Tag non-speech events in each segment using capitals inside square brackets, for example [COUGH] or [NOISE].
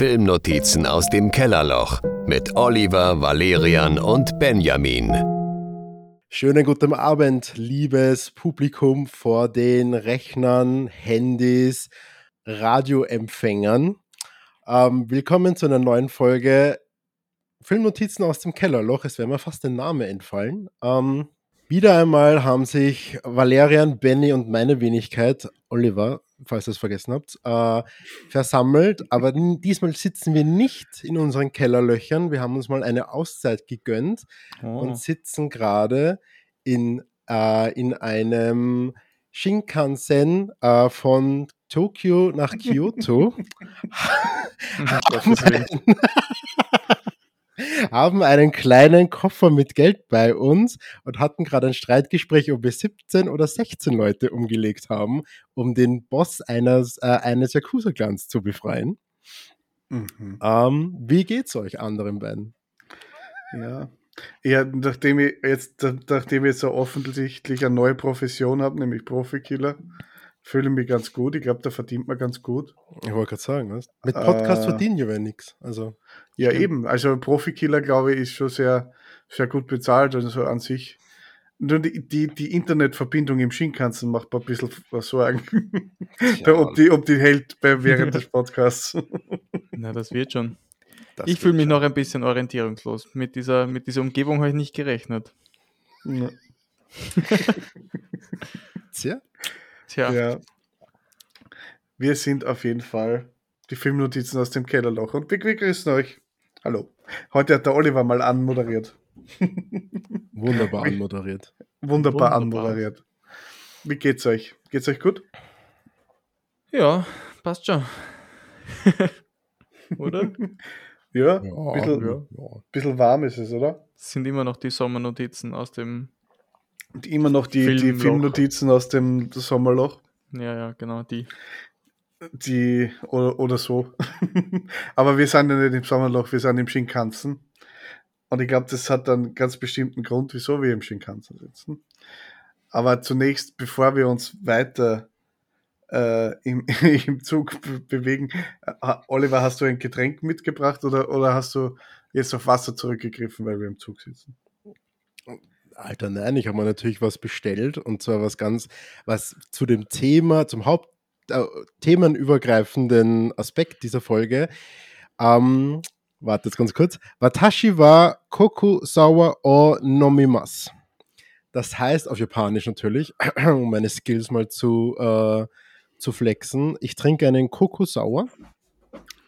Filmnotizen aus dem Kellerloch mit Oliver, Valerian und Benjamin. Schönen guten Abend, liebes Publikum vor den Rechnern, Handys, Radioempfängern. Ähm, willkommen zu einer neuen Folge Filmnotizen aus dem Kellerloch. Es wäre mir fast der Name entfallen. Ähm, wieder einmal haben sich Valerian, Benny und meine Wenigkeit, Oliver, falls ihr es vergessen habt, äh, versammelt. [LAUGHS] Aber diesmal sitzen wir nicht in unseren Kellerlöchern. Wir haben uns mal eine Auszeit gegönnt oh. und sitzen gerade in, äh, in einem Shinkansen äh, von Tokio nach [LAUGHS] Kyoto. haben einen [LAUGHS] kleinen Koffer mit Geld bei uns und hatten gerade ein Streitgespräch, ob wir 17 oder 16 Leute umgelegt haben, um den Boss eines, äh, eines Yakuza-Clans zu befreien. Mhm. Ähm, wie geht's euch anderen beiden? Ja. Ja, nachdem ich jetzt, nachdem ich jetzt so offensichtlich eine neue Profession habe, nämlich Profikiller, fühle ich mich ganz gut. Ich glaube, da verdient man ganz gut. Ich wollte gerade sagen, was? mit Podcast äh, verdienen wir nichts. Also, ja, stimmt. eben. Also Profikiller, glaube ich, ist schon sehr, sehr gut bezahlt. Also an sich. Nur die, die, die Internetverbindung im Shinkansen macht mir ein bisschen Sorgen. Ja. ob, die, ob die hält während des Podcasts. Na, das wird schon. Das ich fühle mich schon. noch ein bisschen orientierungslos. Mit dieser, mit dieser Umgebung habe ich nicht gerechnet. Ja. Tja. [LAUGHS] Tja. Ja. Wir sind auf jeden Fall die Filmnotizen aus dem Kellerloch. Und wir grüßen euch. Hallo. Heute hat der Oliver mal anmoderiert. [LAUGHS] Wunderbar anmoderiert. Wunderbar, Wunderbar. anmoderiert. Wie geht's euch? Geht's euch gut? Ja, passt schon. [LAUGHS] oder? ja, ja, bisschen, ja, ja. bisschen warm ist es, oder? Das sind immer noch die Sommernotizen aus dem und immer noch die, Filmloch. die Filmnotizen aus dem Sommerloch. Ja, ja, genau, die. Die, oder, oder so. [LAUGHS] Aber wir sind ja nicht im Sommerloch, wir sind im Shinkansen. Und ich glaube, das hat einen ganz bestimmten Grund, wieso wir im Shinkansen sitzen. Aber zunächst, bevor wir uns weiter äh, im, [LAUGHS] im Zug bewegen, äh, Oliver, hast du ein Getränk mitgebracht oder, oder hast du jetzt auf Wasser zurückgegriffen, weil wir im Zug sitzen? Alter, nein, ich habe mir natürlich was bestellt und zwar was ganz, was zu dem Thema, zum Haupt äh, Aspekt dieser Folge. Ähm, warte jetzt ganz kurz. Watashi wa Koku Sawa o Nomimas. Das heißt auf Japanisch natürlich, [CLEARS THROAT] um meine Skills mal zu, äh, zu flexen. Ich trinke einen Kokusauer.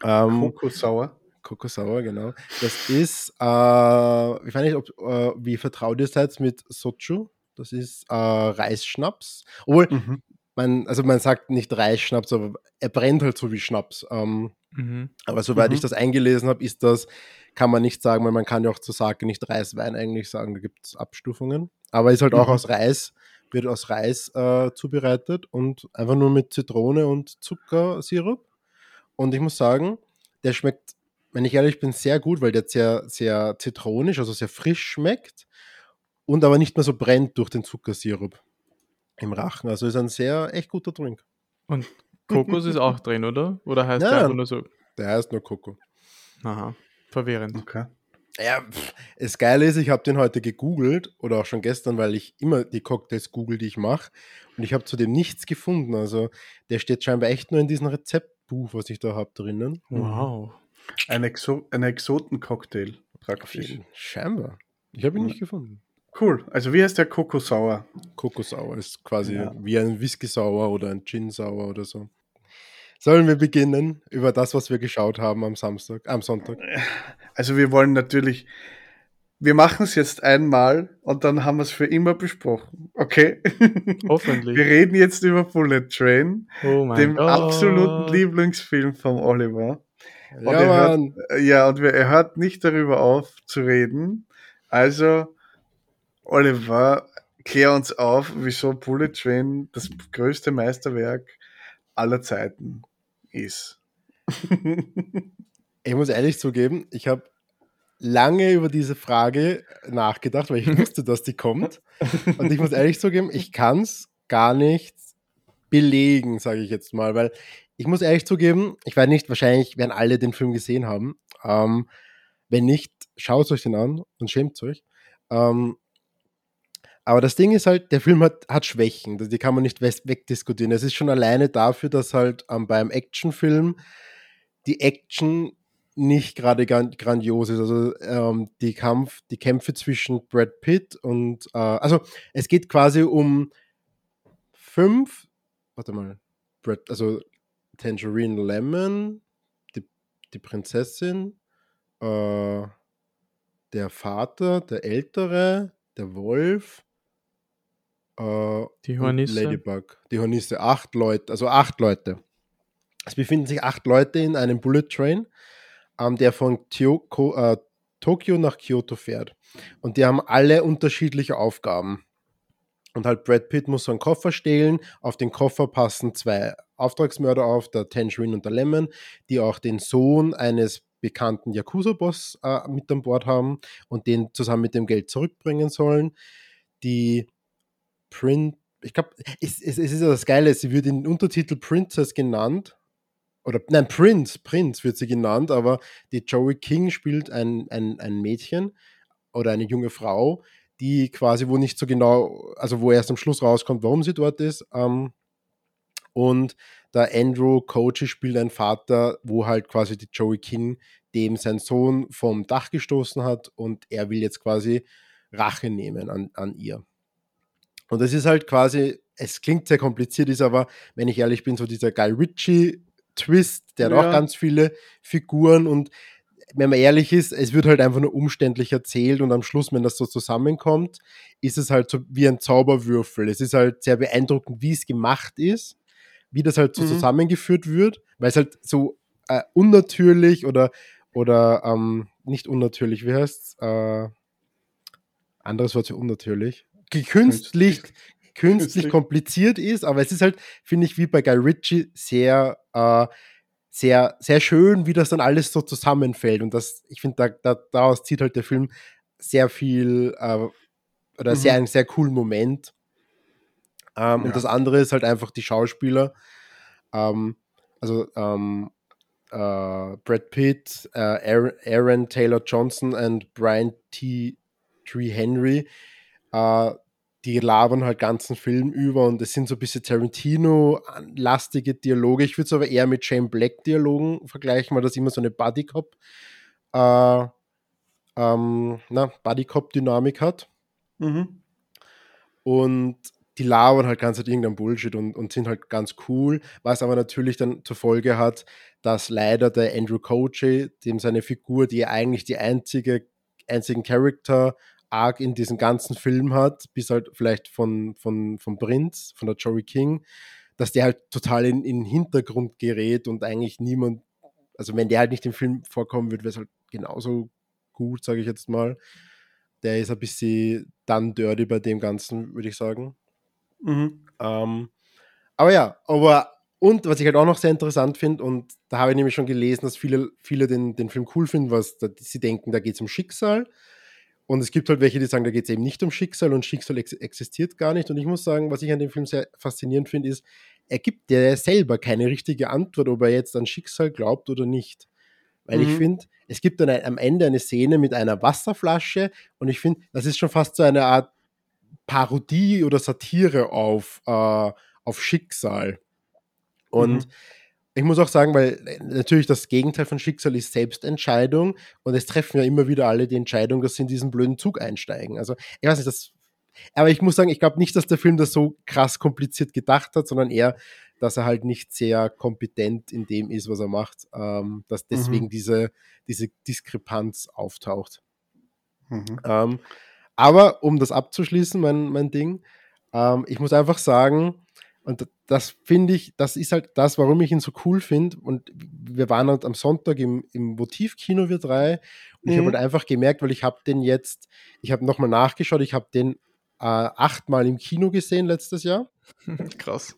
Ähm, Kokusauer? Kokosauer, genau. Das ist, äh, ich weiß nicht, ob, äh, wie vertraut ihr seid mit Sochu. Das ist äh, Reisschnaps. Obwohl, mhm. man, also man sagt nicht Reisschnaps, aber er brennt halt so wie Schnaps. Ähm, mhm. Aber soweit mhm. ich das eingelesen habe, ist das, kann man nicht sagen, weil man kann ja auch zur Sake nicht Reiswein eigentlich sagen, da gibt es Abstufungen. Aber ist halt auch mhm. aus Reis, wird aus Reis äh, zubereitet und einfach nur mit Zitrone und Zuckersirup. Und ich muss sagen, der schmeckt wenn ich ehrlich bin, sehr gut, weil der sehr, sehr zitronisch, also sehr frisch schmeckt und aber nicht mehr so brennt durch den Zuckersirup im Rachen. Also ist ein sehr echt guter Drink. Und Kokos ist auch drin, oder? Oder heißt Nein, der einfach nur so? Der heißt nur Koko. Aha, verwirrend. Okay. Ja, pff, das Geile ist, ich habe den heute gegoogelt oder auch schon gestern, weil ich immer die Cocktails google, die ich mache. Und ich habe zudem nichts gefunden. Also der steht scheinbar echt nur in diesem Rezeptbuch, was ich da habe drinnen. Wow. Ein, Exo ein Exotencocktail praktisch. Scheinbar. Ich habe ihn nicht gefunden. Cool. Also wie heißt der Kokosauer? Kokosauer ist quasi ja. wie ein Whisky-Sauer oder ein Gin-Sauer oder so. Sollen wir beginnen über das, was wir geschaut haben am Samstag, am Sonntag? Also wir wollen natürlich, wir machen es jetzt einmal und dann haben wir es für immer besprochen. Okay? [LAUGHS] Hoffentlich. Wir reden jetzt über Bullet Train, oh dem Gott. absoluten Lieblingsfilm von Oliver. Und ja, hört, ja, und er hört nicht darüber auf zu reden. Also, Oliver, klär uns auf, wieso Bullet Train das größte Meisterwerk aller Zeiten ist. [LAUGHS] ich muss ehrlich zugeben, ich habe lange über diese Frage nachgedacht, weil ich [LAUGHS] wusste, dass die kommt. Und ich muss ehrlich zugeben, ich kann es gar nicht belegen, sage ich jetzt mal, weil ich muss ehrlich zugeben, ich weiß nicht, wahrscheinlich werden alle den Film gesehen haben. Ähm, wenn nicht, schaut euch den an und schämt euch. Ähm, aber das Ding ist halt, der Film hat, hat Schwächen, die kann man nicht wegdiskutieren. Es ist schon alleine dafür, dass halt ähm, beim Actionfilm die Action nicht gerade grandios ist. Also ähm, die Kampf, die Kämpfe zwischen Brad Pitt und äh, also es geht quasi um fünf, warte mal, Brad, also Tangerine Lemon, die, die Prinzessin, äh, der Vater, der Ältere, der Wolf, äh, die Hornisse. Ladybug. Die Hornisse, acht Leute, also acht Leute. Es befinden sich acht Leute in einem Bullet Train, ähm, der von Tokio, äh, Tokio nach Kyoto fährt. Und die haben alle unterschiedliche Aufgaben. Und halt Brad Pitt muss so einen Koffer stehlen. Auf den Koffer passen zwei Auftragsmörder auf, der Tangerine und der Lemon, die auch den Sohn eines bekannten Yakuza-Boss äh, mit an Bord haben und den zusammen mit dem Geld zurückbringen sollen. Die Print, ich glaube, es, es, es, ist ja das Geile, sie wird in Untertitel Princess genannt. Oder nein, Prince, Prince wird sie genannt, aber die Joey King spielt ein, ein, ein Mädchen oder eine junge Frau, die quasi, wo nicht so genau, also wo erst am Schluss rauskommt, warum sie dort ist. Ähm, und der Andrew Coachy spielt einen Vater, wo halt quasi die Joey King dem sein Sohn vom Dach gestoßen hat und er will jetzt quasi Rache nehmen an, an ihr. Und das ist halt quasi, es klingt sehr kompliziert, ist aber, wenn ich ehrlich bin, so dieser Guy Ritchie-Twist, der ja. hat auch ganz viele Figuren und wenn man ehrlich ist, es wird halt einfach nur umständlich erzählt und am Schluss, wenn das so zusammenkommt, ist es halt so wie ein Zauberwürfel. Es ist halt sehr beeindruckend, wie es gemacht ist, wie das halt so mhm. zusammengeführt wird, weil es halt so äh, unnatürlich oder, oder ähm, nicht unnatürlich, wie heißt es? Äh, anderes Wort für unnatürlich künstlich, künstlich kompliziert ist, aber es ist halt, finde ich, wie bei Guy Ritchie sehr, äh, sehr, sehr schön, wie das dann alles so zusammenfällt. Und das, ich finde, da, da, daraus zieht halt der Film sehr viel äh, oder mhm. sehr einen sehr coolen Moment. Ähm, ja. Und das andere ist halt einfach die Schauspieler. Ähm, also ähm, äh, Brad Pitt, äh, Aaron, Aaron, Taylor Johnson und Brian T. Tree Henry. Äh, die labern halt ganzen Film über und es sind so ein bisschen Tarantino-lastige Dialoge. Ich würde es aber eher mit Shane Black-Dialogen vergleichen, weil das immer so eine Buddy-Cop äh, ähm, Buddy-Cop-Dynamik hat. Mhm. Und die labern halt ganz halt irgendein Bullshit und, und sind halt ganz cool, was aber natürlich dann zur Folge hat, dass leider der Andrew Coachy, dem seine Figur, die eigentlich die einzige, einzigen Charakter arg in diesem ganzen Film hat, bis halt vielleicht von, von, von Prinz, von der Joey King, dass der halt total in, in den Hintergrund gerät und eigentlich niemand, also wenn der halt nicht im Film vorkommen würde, wäre es halt genauso gut, sage ich jetzt mal. Der ist ein bisschen dann dirty bei dem Ganzen, würde ich sagen. Mhm. Ähm, aber ja, aber und was ich halt auch noch sehr interessant finde, und da habe ich nämlich schon gelesen, dass viele, viele den, den Film cool finden, was da, sie denken, da geht es um Schicksal. Und es gibt halt welche, die sagen, da geht es eben nicht um Schicksal und Schicksal ex existiert gar nicht. Und ich muss sagen, was ich an dem Film sehr faszinierend finde, ist, er gibt dir selber keine richtige Antwort, ob er jetzt an Schicksal glaubt oder nicht. Weil mhm. ich finde, es gibt dann ein, am Ende eine Szene mit einer Wasserflasche und ich finde, das ist schon fast so eine Art Parodie oder Satire auf, äh, auf Schicksal. Und mhm ich muss auch sagen, weil äh, natürlich das Gegenteil von Schicksal ist Selbstentscheidung und es treffen ja immer wieder alle die Entscheidung, dass sie in diesen blöden Zug einsteigen. Also, ich weiß nicht, das. Aber ich muss sagen, ich glaube nicht, dass der Film das so krass kompliziert gedacht hat, sondern eher, dass er halt nicht sehr kompetent in dem ist, was er macht, ähm, dass deswegen mhm. diese, diese Diskrepanz auftaucht. Mhm. Ähm, aber um das abzuschließen, mein, mein Ding, ähm, ich muss einfach sagen, und das finde ich, das ist halt das, warum ich ihn so cool finde. Und wir waren halt am Sonntag im, im Votivkino, wir drei. Und mhm. ich habe halt einfach gemerkt, weil ich habe den jetzt, ich habe nochmal nachgeschaut, ich habe den äh, achtmal im Kino gesehen letztes Jahr. [LAUGHS] Krass.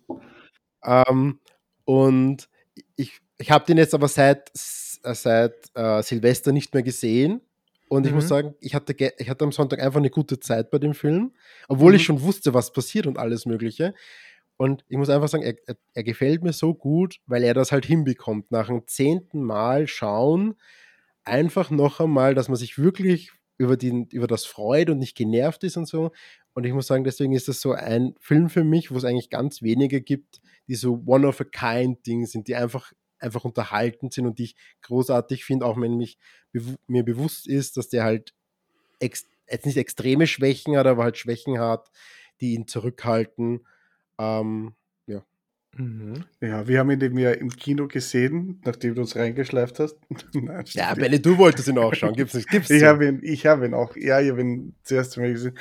Ähm, und ich, ich habe den jetzt aber seit, seit äh, Silvester nicht mehr gesehen. Und mhm. ich muss mhm. sagen, ich hatte, ich hatte am Sonntag einfach eine gute Zeit bei dem Film, obwohl mhm. ich schon wusste, was passiert und alles Mögliche. Und ich muss einfach sagen, er, er, er, gefällt mir so gut, weil er das halt hinbekommt. Nach dem zehnten Mal schauen, einfach noch einmal, dass man sich wirklich über, die, über das freut und nicht genervt ist und so. Und ich muss sagen, deswegen ist das so ein Film für mich, wo es eigentlich ganz wenige gibt, die so One-of-a-Kind-Ding sind, die einfach, einfach unterhaltend sind und die ich großartig finde, auch wenn mich bew mir bewusst ist, dass der halt jetzt nicht extreme Schwächen hat, aber halt Schwächen hat, die ihn zurückhalten. Ähm, ja. Mhm. Ja, wir haben ihn eben ja im Kino gesehen, nachdem du uns reingeschleift hast. [LAUGHS] Nein, ja, Benny, du wolltest ihn auch schauen. Gibt's nicht? Gibt's ich habe ihn, ich habe ihn auch. Ja, ich habe ihn zuerst Mal gesehen.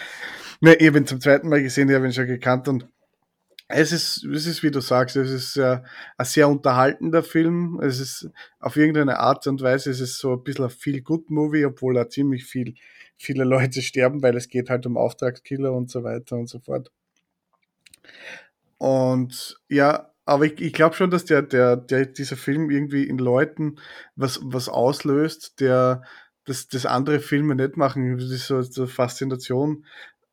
Ne, ich habe ihn zum zweiten Mal gesehen, ich habe ihn schon gekannt und es ist, es ist, wie du sagst, es ist äh, ein sehr unterhaltender Film. Es ist auf irgendeine Art und Weise, es ist so ein bisschen ein Feel-Good-Movie, obwohl da ziemlich viel, viele Leute sterben, weil es geht halt um Auftragskiller und so weiter und so fort. Und ja, aber ich, ich glaube schon, dass der, der, der, dieser Film irgendwie in Leuten was, was auslöst, der das, das andere Filme nicht machen, die so, so Faszination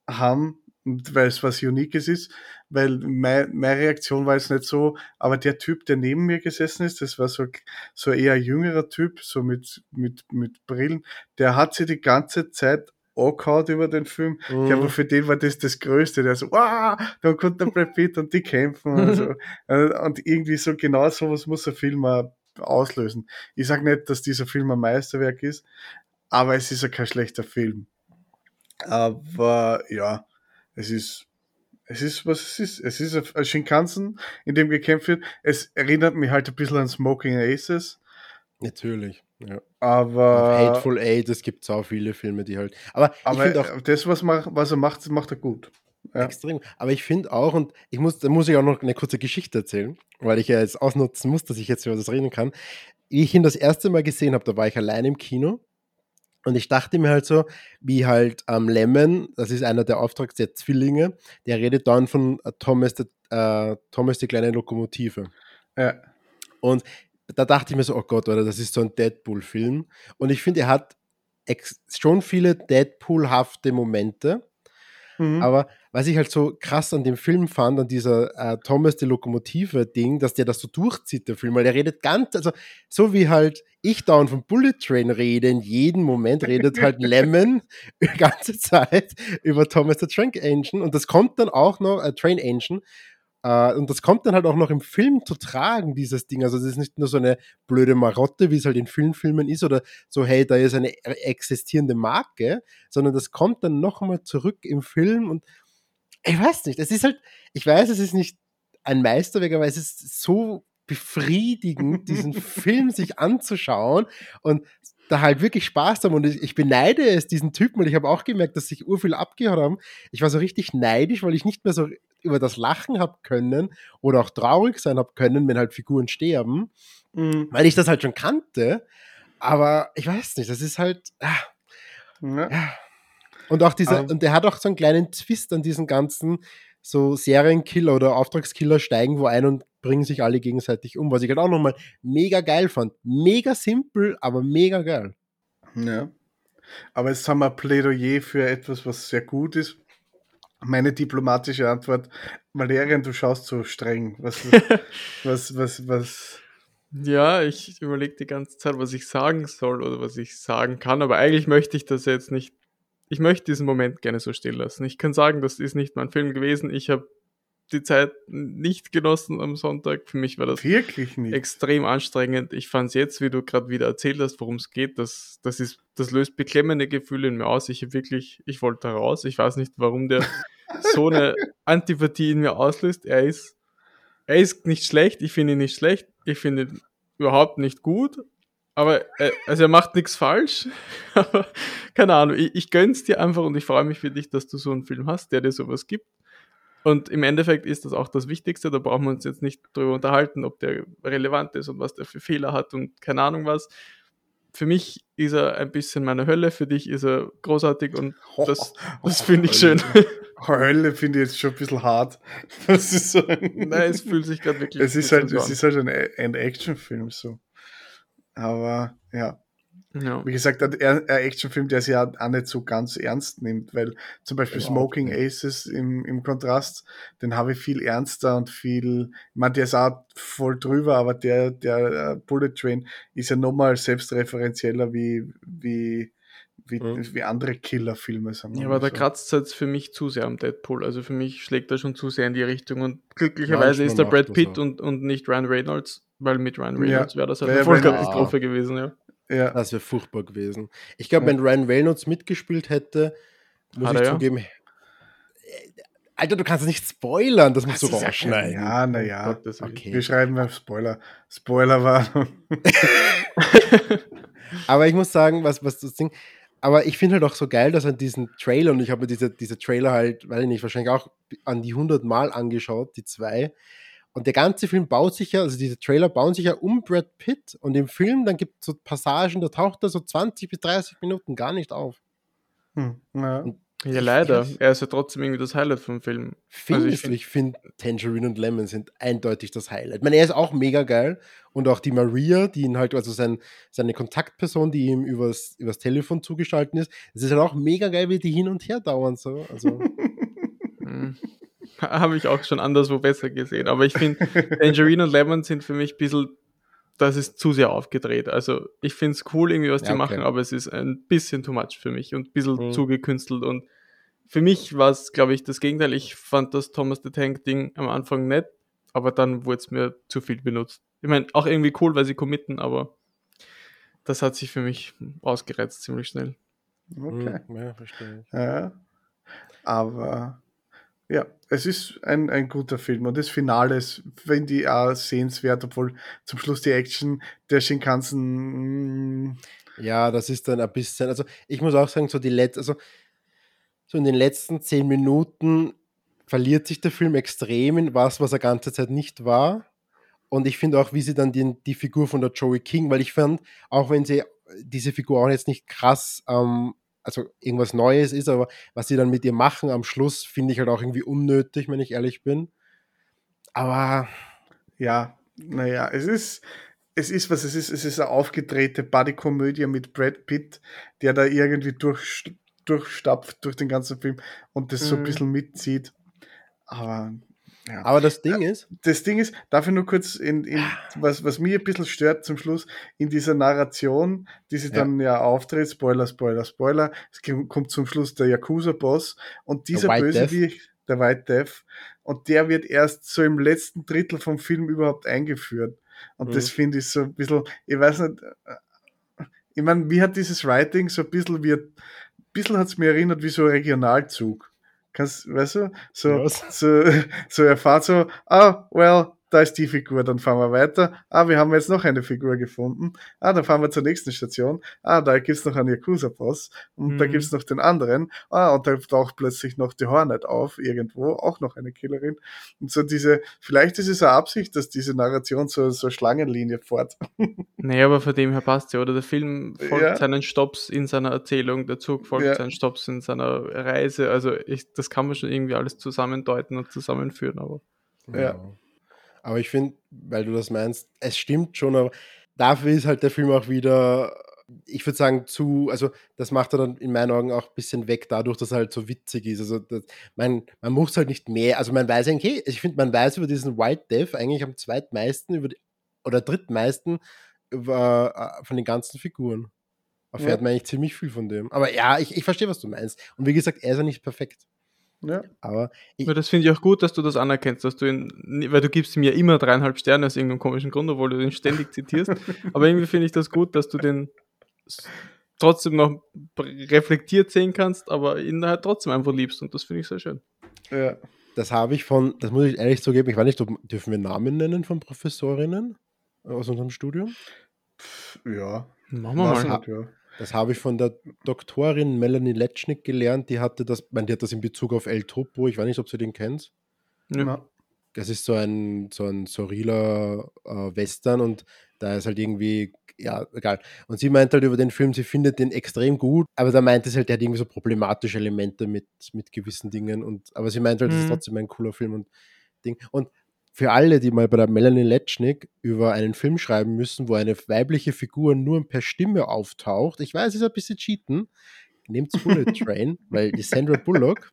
haben, weil es was Uniques ist, weil mein, meine Reaktion war jetzt nicht so, aber der Typ, der neben mir gesessen ist, das war so, so eher jüngerer Typ, so mit, mit, mit Brillen, der hat sich die ganze Zeit angehauen über den Film. Mhm. Ich glaube, für den war das das Größte. Der so, wow, da kommt der Brad Pitt und die kämpfen und so. [LAUGHS] Äh, und irgendwie so genau sowas muss ein Film auslösen. Ich sage nicht, dass dieser Film ein Meisterwerk ist, aber es ist ja kein schlechter Film. Aber ja, es ist, es ist, was es ist. Es ist ein Shinkansen, in dem gekämpft wird. Es erinnert mich halt ein bisschen an Smoking Aces. Natürlich. Ja. Aber. Hateful Eight, es gibt so viele Filme, die halt. Aber, aber auch, das, was, mach, was er macht, macht er gut. Ja. Extrem. Aber ich finde auch, und ich muss, da muss ich auch noch eine kurze Geschichte erzählen, weil ich ja jetzt ausnutzen muss, dass ich jetzt über das reden kann. Wie ich ihn das erste Mal gesehen habe, da war ich allein im Kino und ich dachte mir halt so, wie halt ähm, Lemon, das ist einer der Auftrags der Zwillinge, der redet dann von äh, Thomas, äh, Thomas die kleine Lokomotive. Ja. Und da dachte ich mir so, oh Gott, oder das ist so ein Deadpool-Film. Und ich finde, er hat schon viele Deadpool-hafte Momente. Mhm. Aber was ich halt so krass an dem Film fand, an dieser äh, Thomas die Lokomotive-Ding, dass der das so durchzieht, der Film, weil der redet ganz, also so wie halt ich dauernd von Bullet Train rede, in jedem Moment redet halt [LAUGHS] Lemon die ganze Zeit über Thomas the Train Engine und das kommt dann auch noch, äh, Train Engine, Uh, und das kommt dann halt auch noch im Film zu tragen, dieses Ding. Also, das ist nicht nur so eine blöde Marotte, wie es halt in vielen Filmen ist, oder so, hey, da ist eine existierende Marke, sondern das kommt dann nochmal zurück im Film und ich weiß nicht, es ist halt, ich weiß, es ist nicht ein Meisterwerk, aber es ist so befriedigend, diesen [LAUGHS] Film sich anzuschauen und da halt wirklich Spaß haben. Und ich, ich beneide es, diesen Typen, und ich habe auch gemerkt, dass sich urviel abgehört haben. Ich war so richtig neidisch, weil ich nicht mehr so über das Lachen habe können oder auch traurig sein habe können, wenn halt Figuren sterben, mhm. weil ich das halt schon kannte. Aber ich weiß nicht, das ist halt. Ah, ja. ja. Und auch dieser, um, und der hat auch so einen kleinen Twist an diesen ganzen so Serienkiller oder Auftragskiller steigen wo ein und bringen sich alle gegenseitig um, was ich halt auch nochmal mega geil fand. Mega simpel, aber mega geil. Ja. Aber jetzt haben wir Plädoyer für etwas, was sehr gut ist. Meine diplomatische Antwort, Valerian, du schaust so streng. Was, [LAUGHS] was, was, was, Ja, ich überlege die ganze Zeit, was ich sagen soll oder was ich sagen kann, aber eigentlich möchte ich das jetzt nicht ich möchte diesen Moment gerne so stehen lassen. Ich kann sagen, das ist nicht mein Film gewesen. Ich habe die Zeit nicht genossen am Sonntag. Für mich war das wirklich nicht. extrem anstrengend. Ich fand es jetzt, wie du gerade wieder erzählt hast, worum es geht, das, das, ist, das löst beklemmende Gefühle in mir aus. Ich wirklich, ich wollte raus. Ich weiß nicht, warum der [LAUGHS] so eine Antipathie in mir auslöst. Er ist, er ist nicht schlecht. Ich finde ihn nicht schlecht. Ich finde ihn überhaupt nicht gut. Aber äh, also er macht nichts falsch. [LAUGHS] Aber keine Ahnung, ich, ich gönn's dir einfach und ich freue mich für dich, dass du so einen Film hast, der dir sowas gibt. Und im Endeffekt ist das auch das Wichtigste. Da brauchen wir uns jetzt nicht drüber unterhalten, ob der relevant ist und was der für Fehler hat und keine Ahnung was. Für mich ist er ein bisschen meine Hölle, für dich ist er großartig und das, [LAUGHS] das finde ich schön. [LAUGHS] Hölle finde ich jetzt schon ein bisschen hart. Das ist so Nein, es fühlt sich gerade wirklich es ist halt, Es ist halt ein, ein Actionfilm so. Aber ja. Ja. Wie gesagt, ein, ein Actionfilm, der sich ja auch nicht so ganz ernst nimmt, weil zum Beispiel genau. Smoking Aces im, im Kontrast, den habe ich viel ernster und viel, ich meine, der ist auch voll drüber, aber der, der uh, Bullet Train ist ja nochmal selbstreferenzieller wie, wie, wie, mhm. wie andere Killerfilme. Ja, aber da so. kratzt es jetzt für mich zu sehr am Deadpool. Also für mich schlägt er schon zu sehr in die Richtung und glücklicherweise ist der Brad Pitt und, und nicht Ryan Reynolds, weil mit Ryan Reynolds ja. wäre das halt eine Vollkatastrophe ja. gewesen, ja. Ja. Das wäre furchtbar gewesen. Ich glaube, wenn Ryan Reynolds mitgespielt hätte, muss Hat ich er, zugeben. Ja? Alter, du kannst nicht spoilern, das musst du rausschneiden. Ja, naja. Okay. Wir schreiben mal Spoiler. Spoilerwarnung. [LAUGHS] aber ich muss sagen, was, was das Ding. Aber ich finde halt auch so geil, dass an diesen Trailer, und ich habe mir diese, diese Trailer halt, weiß ich nicht, wahrscheinlich auch an die 100 Mal angeschaut, die zwei. Und der ganze Film baut sich ja, also diese Trailer bauen sich ja um Brad Pitt und im Film, dann gibt es so Passagen, da taucht er so 20 bis 30 Minuten gar nicht auf. Hm, ja. ja. leider. Er ist ja trotzdem irgendwie das Highlight vom Film. Findest also ich, ich finde Tangerine und Lemon sind eindeutig das Highlight. Ich meine, er ist auch mega geil und auch die Maria, die ihn halt, also sein, seine Kontaktperson, die ihm übers, übers Telefon zugeschaltet ist, es ist halt auch mega geil, wie die hin und her dauern so. Also. [LAUGHS] Hm. [LAUGHS] habe ich auch schon anderswo besser gesehen. Aber ich finde, Tangerine und Lemon sind für mich ein bisschen, das ist zu sehr aufgedreht. Also ich finde es cool irgendwie, was ja, die okay. machen, aber es ist ein bisschen too much für mich und ein bisschen mhm. zu gekünstelt. Und für mich war es, glaube ich, das Gegenteil. Ich fand das Thomas the Tank Ding am Anfang nett, aber dann wurde es mir zu viel benutzt. Ich meine, auch irgendwie cool, weil sie committen, aber das hat sich für mich ausgereizt ziemlich schnell. Okay. Mhm. Ja, verstehe ich. Ja. Aber ja, es ist ein, ein guter Film und das Finale ist, finde ich, auch sehenswert, obwohl zum Schluss die Action der Shinkansen. Mm, ja, das ist dann ein bisschen, also ich muss auch sagen, so die letzte, also so in den letzten zehn Minuten verliert sich der Film extrem in was, was er ganze Zeit nicht war. Und ich finde auch, wie sie dann die, die Figur von der Joey King, weil ich fand, auch wenn sie diese Figur auch jetzt nicht krass ähm, also irgendwas Neues ist, aber was sie dann mit ihr machen am Schluss, finde ich halt auch irgendwie unnötig, wenn ich ehrlich bin. Aber ja, naja, es ist, es ist, was es ist. Es ist eine aufgedrehte Buddy-Komödie mit Brad Pitt, der da irgendwie durch, durchstapft durch den ganzen Film und das mhm. so ein mhm. bisschen mitzieht. Aber ja. Aber das Ding ist. Das Ding ist, darf ich nur kurz in, in was, was mir ein bisschen stört zum Schluss, in dieser Narration, die sie ja. dann ja auftritt, Spoiler, Spoiler, Spoiler, es kommt zum Schluss der Yakuza-Boss und dieser Bösewicht, der White Death, und der wird erst so im letzten Drittel vom Film überhaupt eingeführt. Und mhm. das finde ich so ein bisschen, ich weiß nicht, äh, ich meine, wie hat dieses Writing so ein bisschen wie, ein bisschen hat es mir erinnert wie so ein Regionalzug. Kannst, weißt du, so, so, [LAUGHS] so erfahrt so, ah, oh, well, da ist die Figur, dann fahren wir weiter. Ah, wir haben jetzt noch eine Figur gefunden. Ah, dann fahren wir zur nächsten Station. Ah, da gibt's noch einen Yakuza-Boss und mhm. da gibt's noch den anderen. Ah, und da taucht plötzlich noch die Hornet auf, irgendwo, auch noch eine Killerin. Und so diese, vielleicht ist es eine Absicht, dass diese Narration so, so Schlangenlinie fort. [LAUGHS] nee, aber von dem her passt ja, oder? Der Film folgt ja. seinen Stops in seiner Erzählung, der Zug folgt ja. seinen Stops in seiner Reise. Also ich, das kann man schon irgendwie alles zusammendeuten und zusammenführen, aber. Ja. Aber ich finde, weil du das meinst, es stimmt schon, aber dafür ist halt der Film auch wieder, ich würde sagen, zu, also das macht er dann in meinen Augen auch ein bisschen weg, dadurch, dass er halt so witzig ist. Also das, man, man muss halt nicht mehr, also man weiß eigentlich, okay, ich finde, man weiß über diesen White Death eigentlich am zweitmeisten über die, oder drittmeisten über, äh, von den ganzen Figuren. Erfährt ja. man eigentlich ziemlich viel von dem. Aber ja, ich, ich verstehe, was du meinst. Und wie gesagt, er ist ja nicht perfekt. Ja. Aber ich, das finde ich auch gut, dass du das anerkennst, dass du ihn, weil du gibst ihm ja immer dreieinhalb Sterne aus irgendeinem komischen Grund, obwohl du ihn ständig zitierst. [LAUGHS] Aber irgendwie finde ich das gut, dass du den trotzdem noch reflektiert sehen kannst, aber ihn halt trotzdem einfach liebst und das finde ich sehr schön. Ja. Das habe ich von, das muss ich ehrlich zugeben, ich weiß nicht, ob, dürfen wir Namen nennen von Professorinnen aus unserem Studium? Ja. Machen wir mal. Hat, ja. Das habe ich von der Doktorin Melanie Letschnik gelernt. Die hatte das, man, die hat das in Bezug auf El Topo. Ich weiß nicht, ob sie den kennt. Ja. Das ist so ein, so ein surrealer äh, Western und da ist halt irgendwie, ja, egal. Und sie meint halt über den Film, sie findet den extrem gut, aber da meint es halt, der hat irgendwie so problematische Elemente mit, mit gewissen Dingen und, aber sie meint halt, mhm. das ist mhm. trotzdem ein cooler Film und Ding. Und für alle, die mal bei der Melanie Letschnik über einen Film schreiben müssen, wo eine weibliche Figur nur per Stimme auftaucht, ich weiß, es ist ein bisschen cheaten, nehmt Bullet [LAUGHS] Train, weil die Sandra Bullock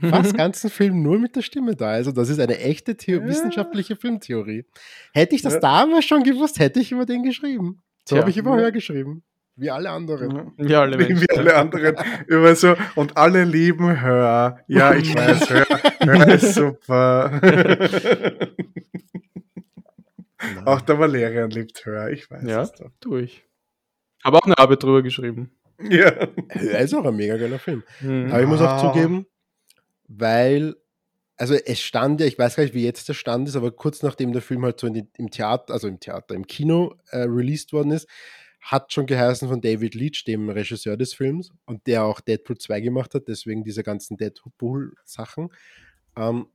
fast ganzen Film nur mit der Stimme da. Also das ist eine echte Theo Ja. wissenschaftliche Filmtheorie. Hätte ich das Ja. damals schon gewusst, hätte ich über den geschrieben. So habe ich über Ja. Hör geschrieben. Wie alle anderen. Ja. Ja, alle Wie, Menschen. wie alle anderen. Immer so, und alle lieben Hör. Ja, ich weiß, Hör, Hör ist [LAUGHS] super. Auch der Valerian liebt Hör, ich weiß Ja. es doch. Durch. Habe auch eine Arbeit drüber geschrieben. Ja. Hör ist auch ein mega geiler Film. Mhm. Aber ich muss auch Ah. zugeben, weil, also es stand ja, ich weiß gar nicht, wie jetzt der Stand ist, aber kurz nachdem der Film halt so in die, im Theater, also im Theater, im Kino äh, released worden ist, hat schon geheißen von David Leitch, dem Regisseur des Films, und der auch Deadpool 2 gemacht hat, deswegen diese ganzen Deadpool-Sachen, ähm,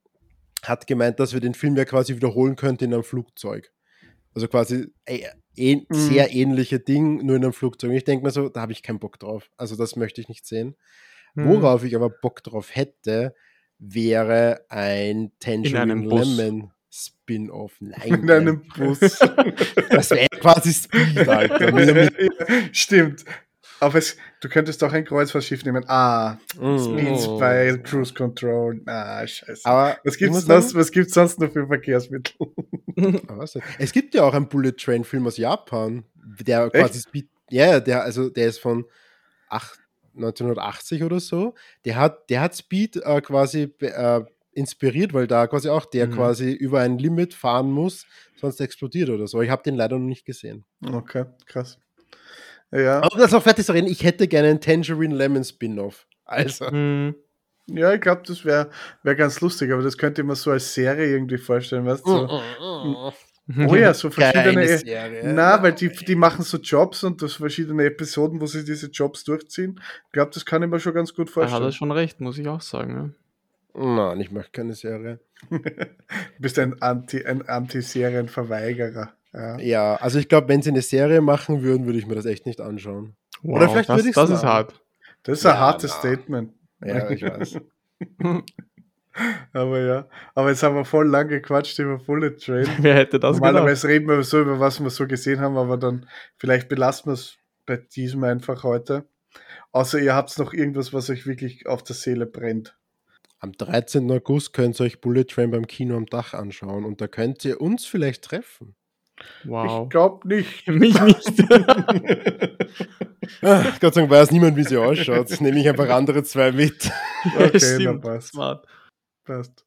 hat gemeint, dass wir den Film ja quasi wiederholen könnten in einem Flugzeug. Also quasi äh, ähn, Mhm. sehr ähnliche Ding, nur in einem Flugzeug. Und ich denke mir so, da habe ich keinen Bock drauf. Also das möchte ich nicht sehen. Mhm. Worauf ich aber Bock drauf hätte, wäre ein Tangerine einem Bus. Spin-off. Nein, In einem Bus. [LAUGHS] das wäre quasi Speed, Alter. [LAUGHS] Stimmt. Aber es, du könntest auch ein Kreuzfahrtschiff nehmen. Ah, Speeds Oh. bei Cruise Control. Ah, scheiße. Aber was gibt's, sonst, was gibt's sonst noch für Verkehrsmittel? [LAUGHS] Es gibt ja auch einen Bullet Train Film aus Japan, der quasi Speed, ja, der also der ist von acht- 1980 oder so. Der hat der hat Speed äh, quasi äh, inspiriert, weil da quasi auch der Mhm. quasi über ein Limit fahren muss, sonst explodiert oder so. Ich habe den leider noch nicht gesehen. Okay, krass. Ja, Aber das auch fertig zu reden, ich hätte gerne einen Tangerine Lemon Spin-off. Also, Mhm. ja ich glaube, das wäre wär ganz lustig, aber das könnte ich mir so als Serie irgendwie vorstellen, weißt du? So. Oh ja, so [LAUGHS] verschiedene. Keine Serie. Na, weil die, die machen so Jobs und das verschiedene Episoden, wo sie diese Jobs durchziehen. Ich glaube, das kann ich mir schon ganz gut Da hat vorstellen. er schon recht, muss ich auch sagen. Nein, ich möchte keine Serie. Du [LAUGHS] bist ein Anti, ein Anti-Serienverweigerer. Ja. Ja, also ich glaube, wenn sie eine Serie machen würden, würde ich mir das echt nicht anschauen. Ja. Oder vielleicht das, würde ich's das ist hart. Das ist ein Ja, hartes na. Statement. Ja, ich weiß. [LAUGHS] Aber ja. Aber jetzt haben wir voll lang gequatscht über Bullet Train. [LAUGHS] Wer hätte das gedacht? Normalerweise reden wir so über was wir so gesehen haben, aber dann vielleicht belassen wir es bei diesem einfach heute. Außer ihr habt noch irgendwas, was euch wirklich auf der Seele brennt. Am 13. August könnt ihr euch Bullet Train beim Kino am Dach anschauen und da könnt ihr uns vielleicht treffen. Wow. Ich glaube nicht. [LAUGHS] Mich nicht. [LAUGHS] Ah, Gott sei Dank weiß niemand, wie sie ausschaut. Jetzt nehme ich einfach andere zwei mit. [LAUGHS] Okay, Stimmt, dann passt. Smart. Passt.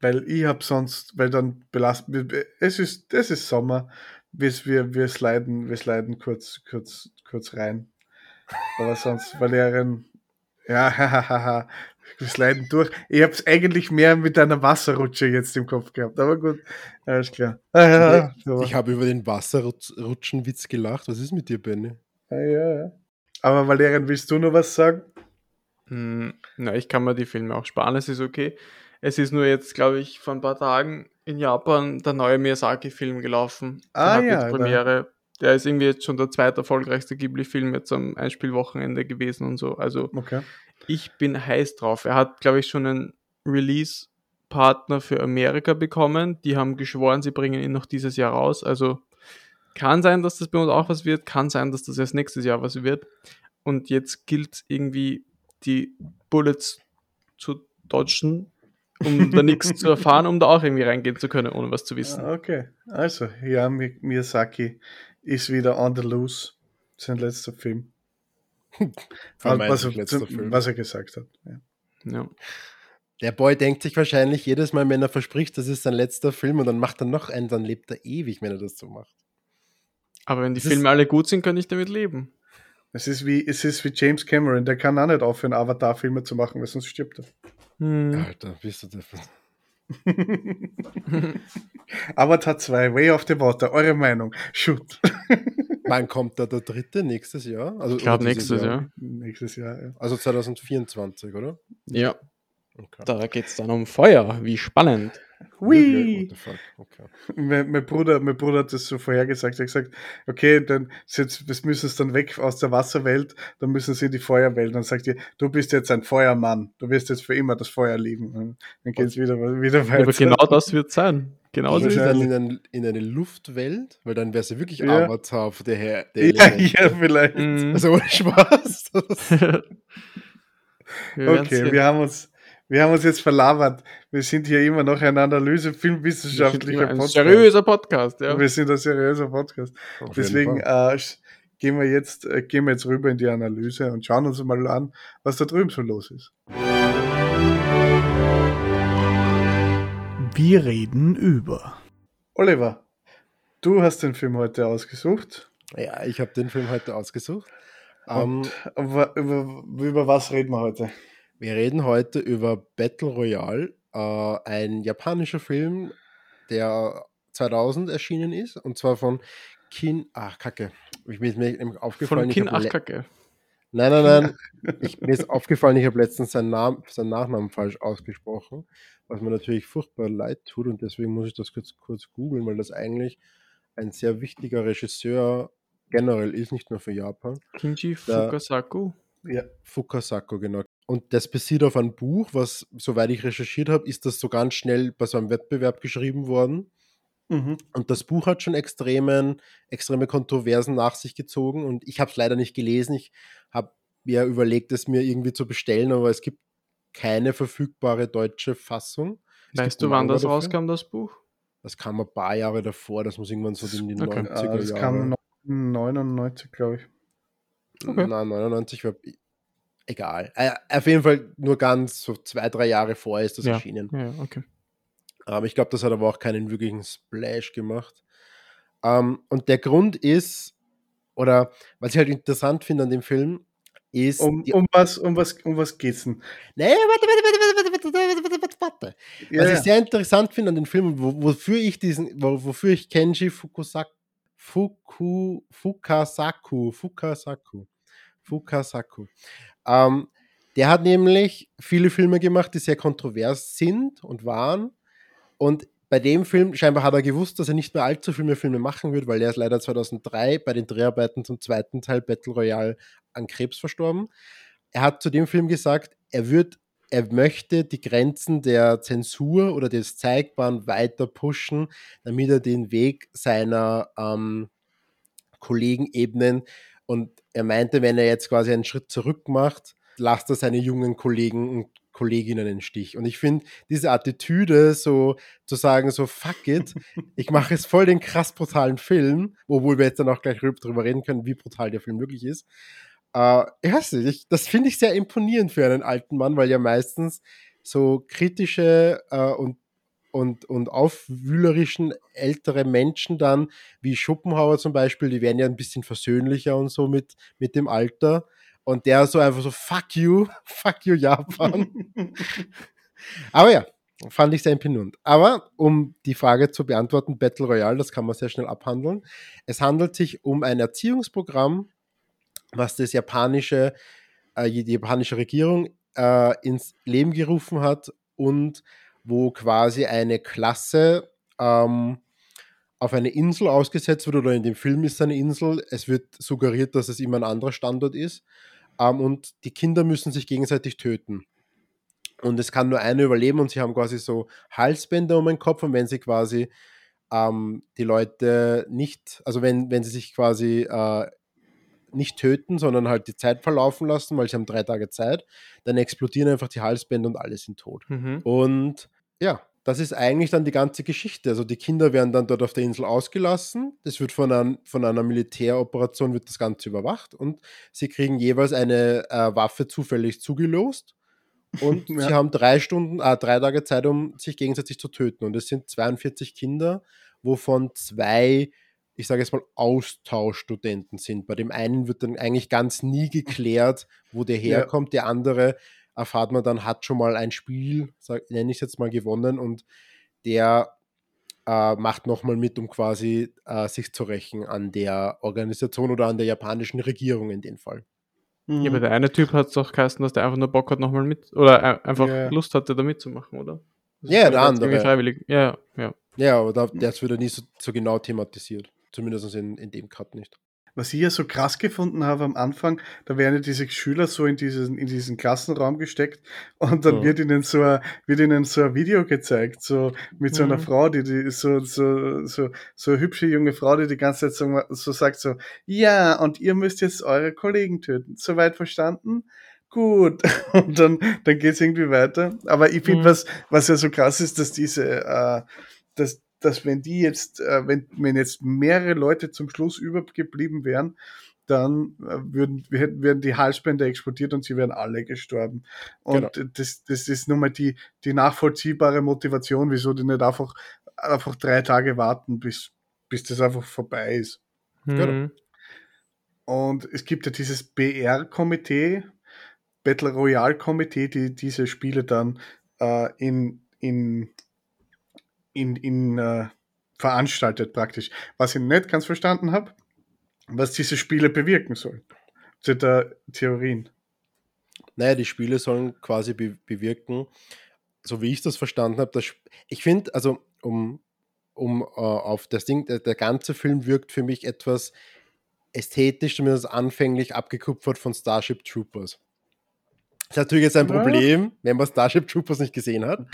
Weil ich habe sonst, weil dann belastet, es ist, es ist Sommer, wir, wir, wir sliden, wir sliden kurz, kurz, kurz rein. Aber sonst, Valerian, ja, [LAUGHS] hahaha, wir sliden durch. Ich habe es eigentlich mehr mit einer Wasserrutsche jetzt im Kopf gehabt, aber gut, alles klar. Ah, ja. Ich habe über den Wasserrutschenwitz gelacht. Was ist mit dir, Benny? Ah, ja, ja. Aber Valerian, willst du noch was sagen? Hm, na, ich kann mir die Filme auch sparen, es ist okay. Es ist nur jetzt, glaube ich, vor ein paar Tagen in Japan der neue Miyazaki-Film gelaufen. Ah, hat ja, Premiere. Der ist irgendwie jetzt schon der zweiterfolgreichste Ghibli-Film jetzt am Einspielwochenende gewesen und so. Also Okay. ich bin heiß drauf. Er hat, glaube ich, schon einen Release-Partner für Amerika bekommen. Die haben geschworen, sie bringen ihn noch dieses Jahr raus. Also kann sein, dass das bei uns auch was wird. Kann sein, dass das erst nächstes Jahr was wird. Und jetzt gilt irgendwie die Bullets zu dodgen, um da [LAUGHS] nichts zu erfahren, um da auch irgendwie reingehen zu können, ohne was zu wissen. Ah, Okay, also, ja, Mi- Miyazaki ist wieder on the loose. Sein letzter Film. [LAUGHS] Was, er, letzter Film. was er gesagt hat. Ja. Ja. Der Boy denkt sich wahrscheinlich jedes Mal, wenn er verspricht, das ist sein letzter Film und dann macht er noch einen, dann lebt er ewig, wenn er das so macht. Aber wenn die Das Filme alle gut sind, kann ich damit leben. Es, ist wie, es ist wie James Cameron, der kann auch nicht aufhören, Avatar-Filme zu machen, weil sonst stirbt er. Hm. Alter, bist du davon? [LAUGHS] Avatar 2, Way of the Water, eure Meinung. Shoot. [LAUGHS] Wann kommt da der dritte? Nächstes Jahr? Also, Ich glaube nächstes Jahr. Nächstes Jahr, ja. Also 2024, oder? Ja, Okay. da geht es dann um Feuer. Wie spannend. Hui! Okay. [LAUGHS] Mein, mein, Bruder, mein Bruder hat das so vorhergesagt. Er hat gesagt, okay, dann jetzt, das müssen sie dann weg aus der Wasserwelt, dann müssen sie in die Feuerwelt. Dann sagt ihr, du bist jetzt ein Feuermann, du wirst jetzt für immer das Feuer lieben. Dann geht es wieder, wieder weiter. Aber genau das wird sein. Genau Gehen dann in, ein, in, eine Luftwelt, weil dann wäre sie wirklich ja. Avatar für der Herr. Der [LAUGHS] ja, ja, vielleicht. Mhm. Also ohne Spaß. [LAUGHS] okay, wir haben uns wir haben uns jetzt verlabert. Wir sind hier immer noch ein Analyse filmwissenschaftlicher Podcast. Seriöser Podcast, ja. Wir sind ein seriöser Podcast. Auf Deswegen äh, gehen wir jetzt äh, gehen wir jetzt rüber in die Analyse und schauen uns mal an, was da drüben so los ist. Wir reden über. Oliver, du hast den Film heute ausgesucht. Ja, ich habe den Film heute ausgesucht. Und um, über, über, über was reden wir heute? Wir reden heute über Battle Royale, äh, ein japanischer Film, der 2000 erschienen ist, und zwar von Kin. Ach, Kacke. Ich bin mir aufgefallen. Von Kin, ach, Kacke. Nein, nein, nein. [LAUGHS] ich, mir ist aufgefallen, ich habe letztens seinen, Namen, seinen Nachnamen falsch ausgesprochen, was mir natürlich furchtbar leid tut und deswegen muss ich das kurz, kurz googeln, weil das eigentlich ein sehr wichtiger Regisseur generell ist, nicht nur für Japan. Kinji Fukasaku? Ja, Fukasaku, genau. Und das basiert auf einem Buch, was, soweit ich recherchiert habe, ist das so ganz schnell bei so einem Wettbewerb geschrieben worden. Mhm. Und das Buch hat schon extremen, extreme Kontroversen nach sich gezogen und ich habe es leider nicht gelesen. Ich habe mir überlegt, es mir irgendwie zu bestellen, aber es gibt keine verfügbare deutsche Fassung. Es weißt du, wann das dafür. rauskam, das Buch? Das kam ein paar Jahre davor, das muss irgendwann so in den okay. 90er Jahren. Das kam 99, glaube ich. Okay. Nein, 99 war egal. Äh, auf jeden Fall nur ganz so zwei, drei Jahre vorher ist das ja. erschienen. Ja, okay. Ähm, ich glaube, das hat aber auch keinen wirklichen Splash gemacht. Ähm, und der Grund ist, oder was ich halt interessant finde an dem Film, ist. Um, um was, um was, um was geht's denn? Nee, warte, warte, warte, warte, warte, warte, warte. Ja, was ich sehr interessant finde an dem Film, wofür ich diesen, wofür ich Kenji Fukusaka Fuku, Fukasaku, Fukasaku Fukasaku, ähm, der hat nämlich viele Filme gemacht, die sehr kontrovers sind und waren. Und bei dem Film, scheinbar hat er gewusst, dass er nicht mehr allzu viele Filme machen wird, weil er ist leider 2003 bei den Dreharbeiten zum zweiten Teil Battle Royale an Krebs verstorben. Er hat zu dem Film gesagt, er wird, er möchte die Grenzen der Zensur oder des Zeigbaren weiter pushen, damit er den Weg seiner ähm, Kollegen ebnen, und er meinte, wenn er jetzt quasi einen Schritt zurück macht, lasst er seine jungen Kollegen und Kolleginnen in Stich. Und ich finde diese Attitüde, so zu sagen, so fuck it, [LAUGHS] ich mache jetzt voll den krass brutalen Film, obwohl wir jetzt dann auch gleich drüber reden können, wie brutal der Film wirklich ist. Äh, ich weiß nicht, ich, das finde ich sehr imponierend für einen alten Mann, weil ja meistens so kritische äh, und und, und aufwühlerischen ältere Menschen dann, wie Schopenhauer zum Beispiel, die werden ja ein bisschen versöhnlicher und so mit, mit dem Alter. Und der so einfach so, fuck you, [LAUGHS] fuck you Japan. [LAUGHS] Aber ja, fand ich sehr imponierend. Aber um die Frage zu beantworten, Battle Royale, das kann man sehr schnell abhandeln. Es handelt sich um ein Erziehungsprogramm, was das japanische, äh, die japanische Regierung äh, ins Leben gerufen hat und wo quasi eine Klasse ähm, auf eine Insel ausgesetzt wird, oder in dem Film ist es eine Insel. Es wird suggeriert, dass es immer ein anderer Standort ist. Ähm, und die Kinder müssen sich gegenseitig töten. Und es kann nur einer überleben und sie haben quasi so Halsbänder um den Kopf und wenn sie quasi ähm, die Leute nicht, also wenn, wenn sie sich quasi äh, nicht töten, sondern halt die Zeit verlaufen lassen, weil sie haben drei Tage Zeit, dann explodieren einfach die Halsbänder und alle sind tot. Mhm. Und ja, das ist eigentlich dann die ganze Geschichte. Also die Kinder werden dann dort auf der Insel ausgelassen. Das wird von, ein, von einer Militäroperation wird das Ganze überwacht und sie kriegen jeweils eine äh, Waffe zufällig zugelost. Und [LAUGHS] ja. sie haben drei Stunden, äh, drei Tage Zeit, um sich gegenseitig zu töten. Und es sind 42 Kinder, wovon zwei, ich sage jetzt mal, Austauschstudenten sind. Bei dem einen wird dann eigentlich ganz nie geklärt, wo der herkommt. Ja. Der andere erfahrt man dann, hat schon mal ein Spiel, nenne ich es jetzt mal, gewonnen und der äh, macht nochmal mit, um quasi äh, sich zu rächen an der Organisation oder an der japanischen Regierung in dem Fall. Mhm. Ja, aber der eine Typ hat es doch geheißen, dass der einfach nur Bock hat, nochmal mit, oder einfach ja. Lust hatte, da mitzumachen, oder? Das Ja, der andere. Freiwillig. Ja, ja. Ja, aber da, das wird ja nie so, so genau thematisiert. Zumindest in, in dem Cut nicht. Was ich ja so krass gefunden habe am Anfang, da werden ja diese Schüler so in diesen, in diesen Klassenraum gesteckt und dann Ja. wird ihnen so ein, wird ihnen so ein Video gezeigt, so mit so einer Mhm. Frau, die, die so, so, so, so eine hübsche junge Frau, die die ganze Zeit so, so sagt so, ja, und ihr müsst jetzt eure Kollegen töten. Soweit verstanden? Gut. [LAUGHS] Und dann, dann geht's irgendwie weiter. Aber ich finde, Mhm. was, was ja so krass ist, dass diese, äh, dass, dass wenn die jetzt, äh, wenn, wenn jetzt mehrere Leute zum Schluss übergeblieben wären, dann äh, würden, hätten- wären die Halsbänder explodiert und sie wären alle gestorben. Und Genau. das, das ist nun mal die, die nachvollziehbare Motivation, wieso die nicht einfach, einfach drei Tage warten, bis, bis das einfach vorbei ist. Genau. Mhm. Und es gibt ja dieses BR-Komitee, Battle Royale-Komitee, die diese Spiele dann äh, in, in, in, in äh, veranstaltet praktisch. Was ich nicht ganz verstanden habe, was diese Spiele bewirken sollen. Zu der Theorien. Naja, die Spiele sollen quasi be bewirken, so wie ich das verstanden habe, dass ich finde, also um, um äh, auf das Ding, der, der ganze Film wirkt für mich etwas ästhetisch, zumindest anfänglich abgekupfert von Starship Troopers. Das ist natürlich jetzt ein Ja. Problem, wenn man Starship Troopers nicht gesehen hat.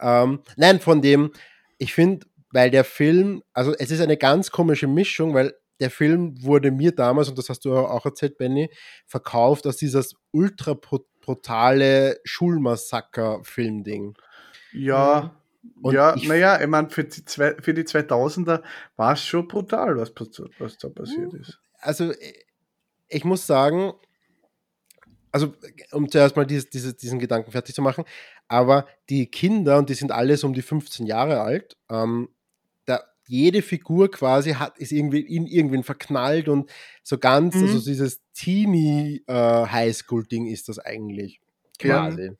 Ähm, nein, von dem, ich finde, weil der Film, also es ist eine ganz komische Mischung, weil der Film wurde mir damals, und das hast du auch erzählt, Benny, verkauft als dieses ultra bru- brutale Schulmassaker-Film-Ding. Ja, Und ja, naja, ich meine, für die, zwei, für die 2000er war es schon brutal, was, was da passiert ist. Also, äh, ich muss sagen, also, um zuerst mal dieses, dieses, diesen Gedanken fertig zu machen, aber die Kinder, und die sind alles um die 15 Jahre alt, ähm, da, jede Figur quasi hat, ist irgendwie in irgendwen verknallt und so ganz, Mhm. also dieses Teenie-Highschool-Ding ist das eigentlich Ja. quasi.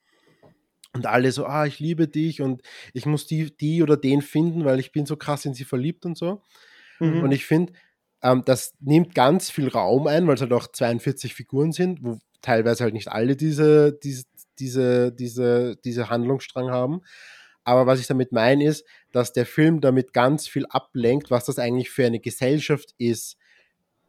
Und alle so, ah, ich liebe dich und ich muss die, die oder den finden, weil ich bin so krass in sie verliebt und so. Mhm. Und ich finde, ähm, das nimmt ganz viel Raum ein, weil es halt auch 42 Figuren sind, wo teilweise halt nicht alle diese, diese, diese, diese, diese Handlungsstrang haben. Aber was ich damit meine, ist, dass der Film damit ganz viel ablenkt, was das eigentlich für eine Gesellschaft ist,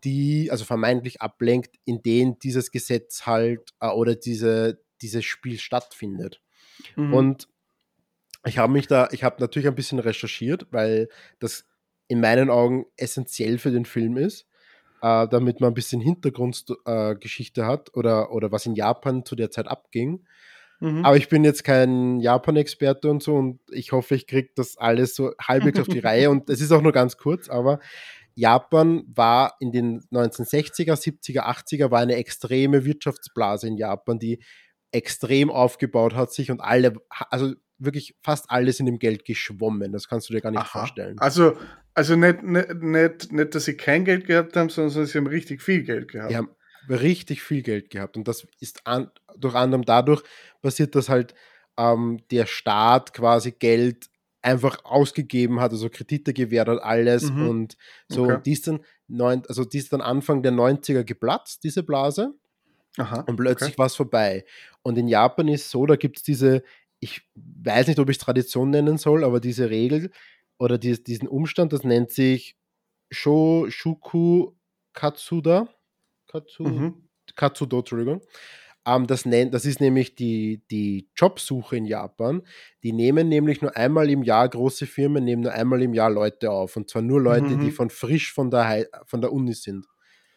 die, also vermeintlich ablenkt, in denen dieses Gesetz halt äh, oder diese, dieses Spiel stattfindet. Mhm. Und ich habe mich da, ich habe natürlich ein bisschen recherchiert, weil das in meinen Augen essentiell für den Film ist, äh, damit man ein bisschen Hintergrundgeschichte äh, hat oder, oder was in Japan zu der Zeit abging. Mhm. Aber ich bin jetzt kein Japan-Experte und so und ich hoffe, ich kriege das alles so halbwegs auf die [LAUGHS] Reihe und es ist auch nur ganz kurz, aber Japan war in den 1960er, 70er, 80er war eine extreme Wirtschaftsblase in Japan, die extrem aufgebaut hat sich und alle, also wirklich fast alle sind im Geld geschwommen. Das kannst du dir gar nicht Aha. vorstellen. Also, also nicht, nicht, nicht, nicht, dass sie kein Geld gehabt haben, sondern sie haben richtig viel Geld gehabt. Die haben richtig viel Geld gehabt und das ist an, durch anderem dadurch passiert, dass halt ähm, der Staat quasi Geld einfach ausgegeben hat, also Kredite gewährt hat, alles Mhm. und so. Okay. Und die ist dann, neun, also die ist dann Anfang der 90er geplatzt, diese Blase. Aha. Und plötzlich okay. war es vorbei. Und in Japan ist so, da gibt es diese, ich weiß nicht, ob ich es Tradition nennen soll, aber diese Regel oder die, diesen Umstand, das nennt sich Sho, Shuku Katsuda. Katsu, Mhm. Katsudo, Entschuldigung. Ähm, das, nennt, das ist nämlich die, die Jobsuche in Japan. Die nehmen nämlich nur einmal im Jahr, große Firmen nehmen nur einmal im Jahr Leute auf. Und zwar nur Leute, Mhm. die von frisch von der, von der Uni sind.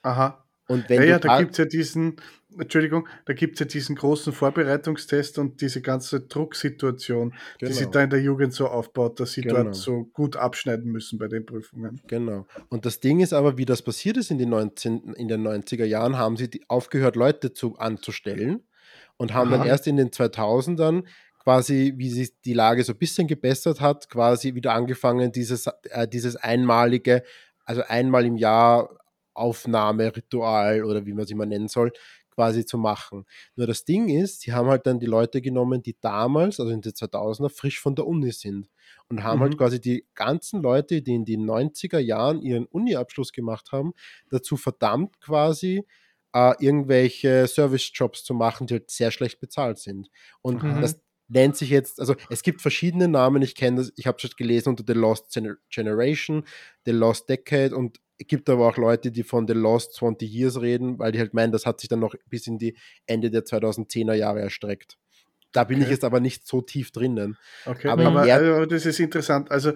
Aha. Und wenn Ja, ja, da gibt es ja diesen, Entschuldigung, da gibt es ja diesen großen Vorbereitungstest und diese ganze Drucksituation, die sich Genau. da in der Jugend so aufbaut, dass sie Genau. dort so gut abschneiden müssen bei den Prüfungen. Genau. Und das Ding ist aber, wie das passiert ist in den, 19, in den 90er Jahren, haben sie aufgehört, Leute zu, anzustellen und haben dann Aha. erst in den 2000ern quasi, wie sich die Lage so ein bisschen gebessert hat, quasi wieder angefangen, dieses, äh, dieses einmalige, also einmal im Jahr Aufnahmeritual oder wie man es immer nennen soll, quasi zu machen. Nur das Ding ist, sie haben halt dann die Leute genommen, die damals, also in den 2000er, frisch von der Uni sind und haben halt Mhm. quasi die ganzen Leute, die in den 90er Jahren ihren Uni-Abschluss gemacht haben, dazu verdammt quasi äh, irgendwelche Service-Jobs zu machen, die halt sehr schlecht bezahlt sind. Und Mhm. das, nennt sich jetzt, also es gibt verschiedene Namen, ich kenne das, ich habe schon gelesen unter The Lost Gener Generation, The Lost Decade und es gibt aber auch Leute, die von The Lost 20 Years reden, weil die halt meinen, das hat sich dann noch bis in die Ende der 2010er Jahre erstreckt. Da bin okay. ich jetzt aber nicht so tief drinnen. Okay, aber, aber, aber, das ist interessant. Also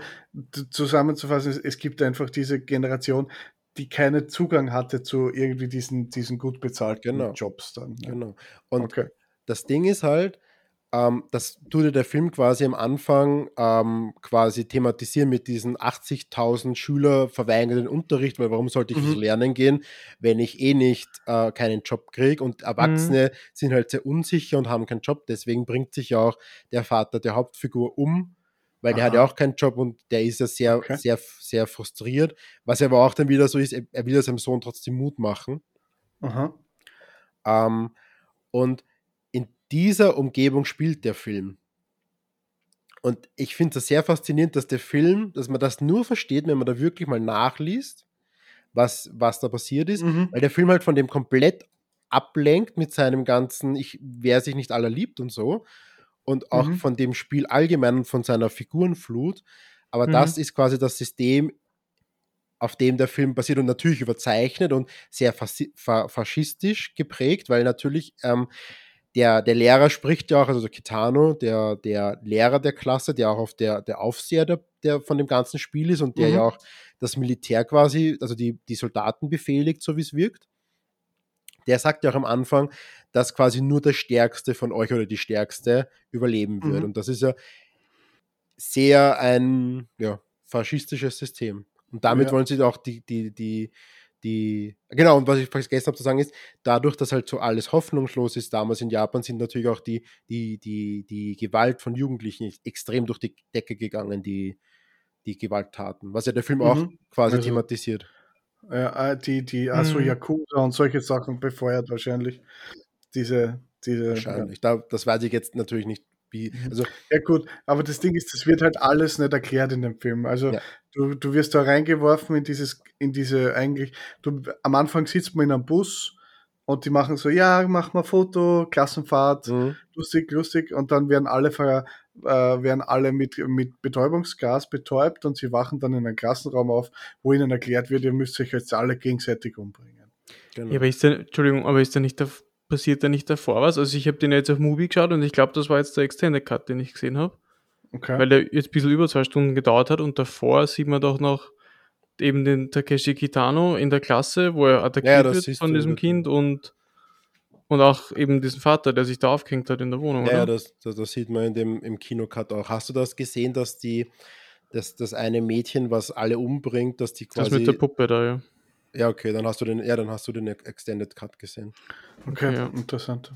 zusammenzufassen, es gibt einfach diese Generation, die keinen Zugang hatte zu irgendwie diesen, diesen gut bezahlten genau. Jobs dann. Ja. Genau. Und okay. das Ding ist halt, ähm, das tut der Film quasi am Anfang ähm, quasi thematisieren mit diesen 80.000 Schüler verweigern den Unterricht, weil warum sollte ich mhm. lernen gehen, wenn ich eh nicht äh, keinen Job kriege und Erwachsene mhm. sind halt sehr unsicher und haben keinen Job, deswegen bringt sich ja auch der Vater der Hauptfigur um, weil Aha. der hat ja auch keinen Job und der ist ja sehr, okay. sehr, sehr frustriert, was aber auch dann wieder so ist, er will seinem Sohn trotzdem Mut machen. Ähm, und dieser Umgebung spielt der Film. Und ich finde es sehr faszinierend, dass der Film, dass man das nur versteht, wenn man da wirklich mal nachliest, was, was da passiert ist, mhm. weil der Film halt von dem komplett ablenkt mit seinem ganzen, ich, wer sich nicht aller liebt und so, und auch mhm. von dem Spiel allgemein und von seiner Figurenflut. Aber mhm. das ist quasi das System, auf dem der Film basiert und natürlich überzeichnet und sehr faschistisch geprägt, weil natürlich ähm, der, der Lehrer spricht ja auch, also der Kitano, der, der Lehrer der Klasse, der auch auf der, der Aufseher der, der von dem ganzen Spiel ist und der mhm. ja auch das Militär quasi, also die, die Soldaten befehligt, so wie es wirkt. Der sagt ja auch am Anfang, dass quasi nur der Stärkste von euch oder die Stärkste überleben wird. Mhm. Und das ist ja sehr ein ja, faschistisches System. Und damit ja. wollen sie auch die, die, die, die, genau, und was ich vergessen habe zu sagen ist, dadurch, dass halt so alles hoffnungslos ist, damals in Japan sind natürlich auch die, die, die, die Gewalt von Jugendlichen extrem durch die Decke gegangen, die, die Gewalttaten, was ja der Film mhm. auch quasi also, thematisiert. Ja, äh, die, die, also mhm. Yakuza und solche Sachen befeuert wahrscheinlich. Diese, diese. Wahrscheinlich. Ja. Da, das weiß ich jetzt natürlich nicht wie, mhm. also, ja gut, aber das Ding ist, das wird halt alles nicht erklärt in dem Film. Also ja. Du, du wirst da reingeworfen in dieses, in diese eigentlich, du, am Anfang sitzt man in einem Bus und die machen so, ja, mach mal Foto, Klassenfahrt, mhm. lustig, lustig, und dann werden alle ver, äh, werden alle mit, mit Betäubungsgas betäubt und sie wachen dann in einem Klassenraum auf, wo ihnen erklärt wird, ihr müsst euch jetzt alle gegenseitig umbringen. Genau. Ja, aber ist der, Entschuldigung, aber ist da nicht der passiert da nicht davor was? Also ich habe den jetzt auf Movie geschaut und ich glaube, das war jetzt der Extended Cut, den ich gesehen habe. Okay. Weil der jetzt ein bisschen über zwei Stunden gedauert hat und davor sieht man doch noch eben den Takeshi Kitano in der Klasse, wo er attackiert ja, wird von diesem Kind und, und auch eben diesen Vater, der sich da aufgehängt hat in der Wohnung. Ja, das, das, das, sieht man in dem, im Kinocut auch. Hast du das gesehen, dass die, dass das eine Mädchen, was alle umbringt, dass die quasi. Das mit der Puppe da, ja. Ja, okay, dann hast du den, ja, dann hast du den Extended Cut gesehen. Okay, ja. interessant.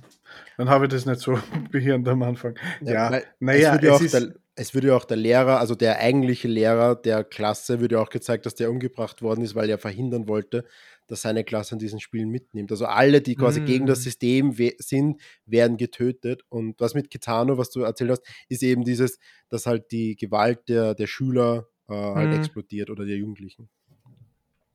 Dann habe ich das nicht so [LAUGHS] behirnt am Anfang. Ja, ja naja, es, würde es, der, es würde auch der Lehrer, also der eigentliche Lehrer der Klasse, würde auch gezeigt, dass der umgebracht worden ist, weil er verhindern wollte, dass seine Klasse an diesen Spielen mitnimmt. Also alle, die quasi mm. gegen das mm. System we sind, werden getötet. Und was mit Kitano, was du erzählt hast, ist eben dieses, dass halt die Gewalt der, der Schüler äh, halt mm. explodiert oder der Jugendlichen.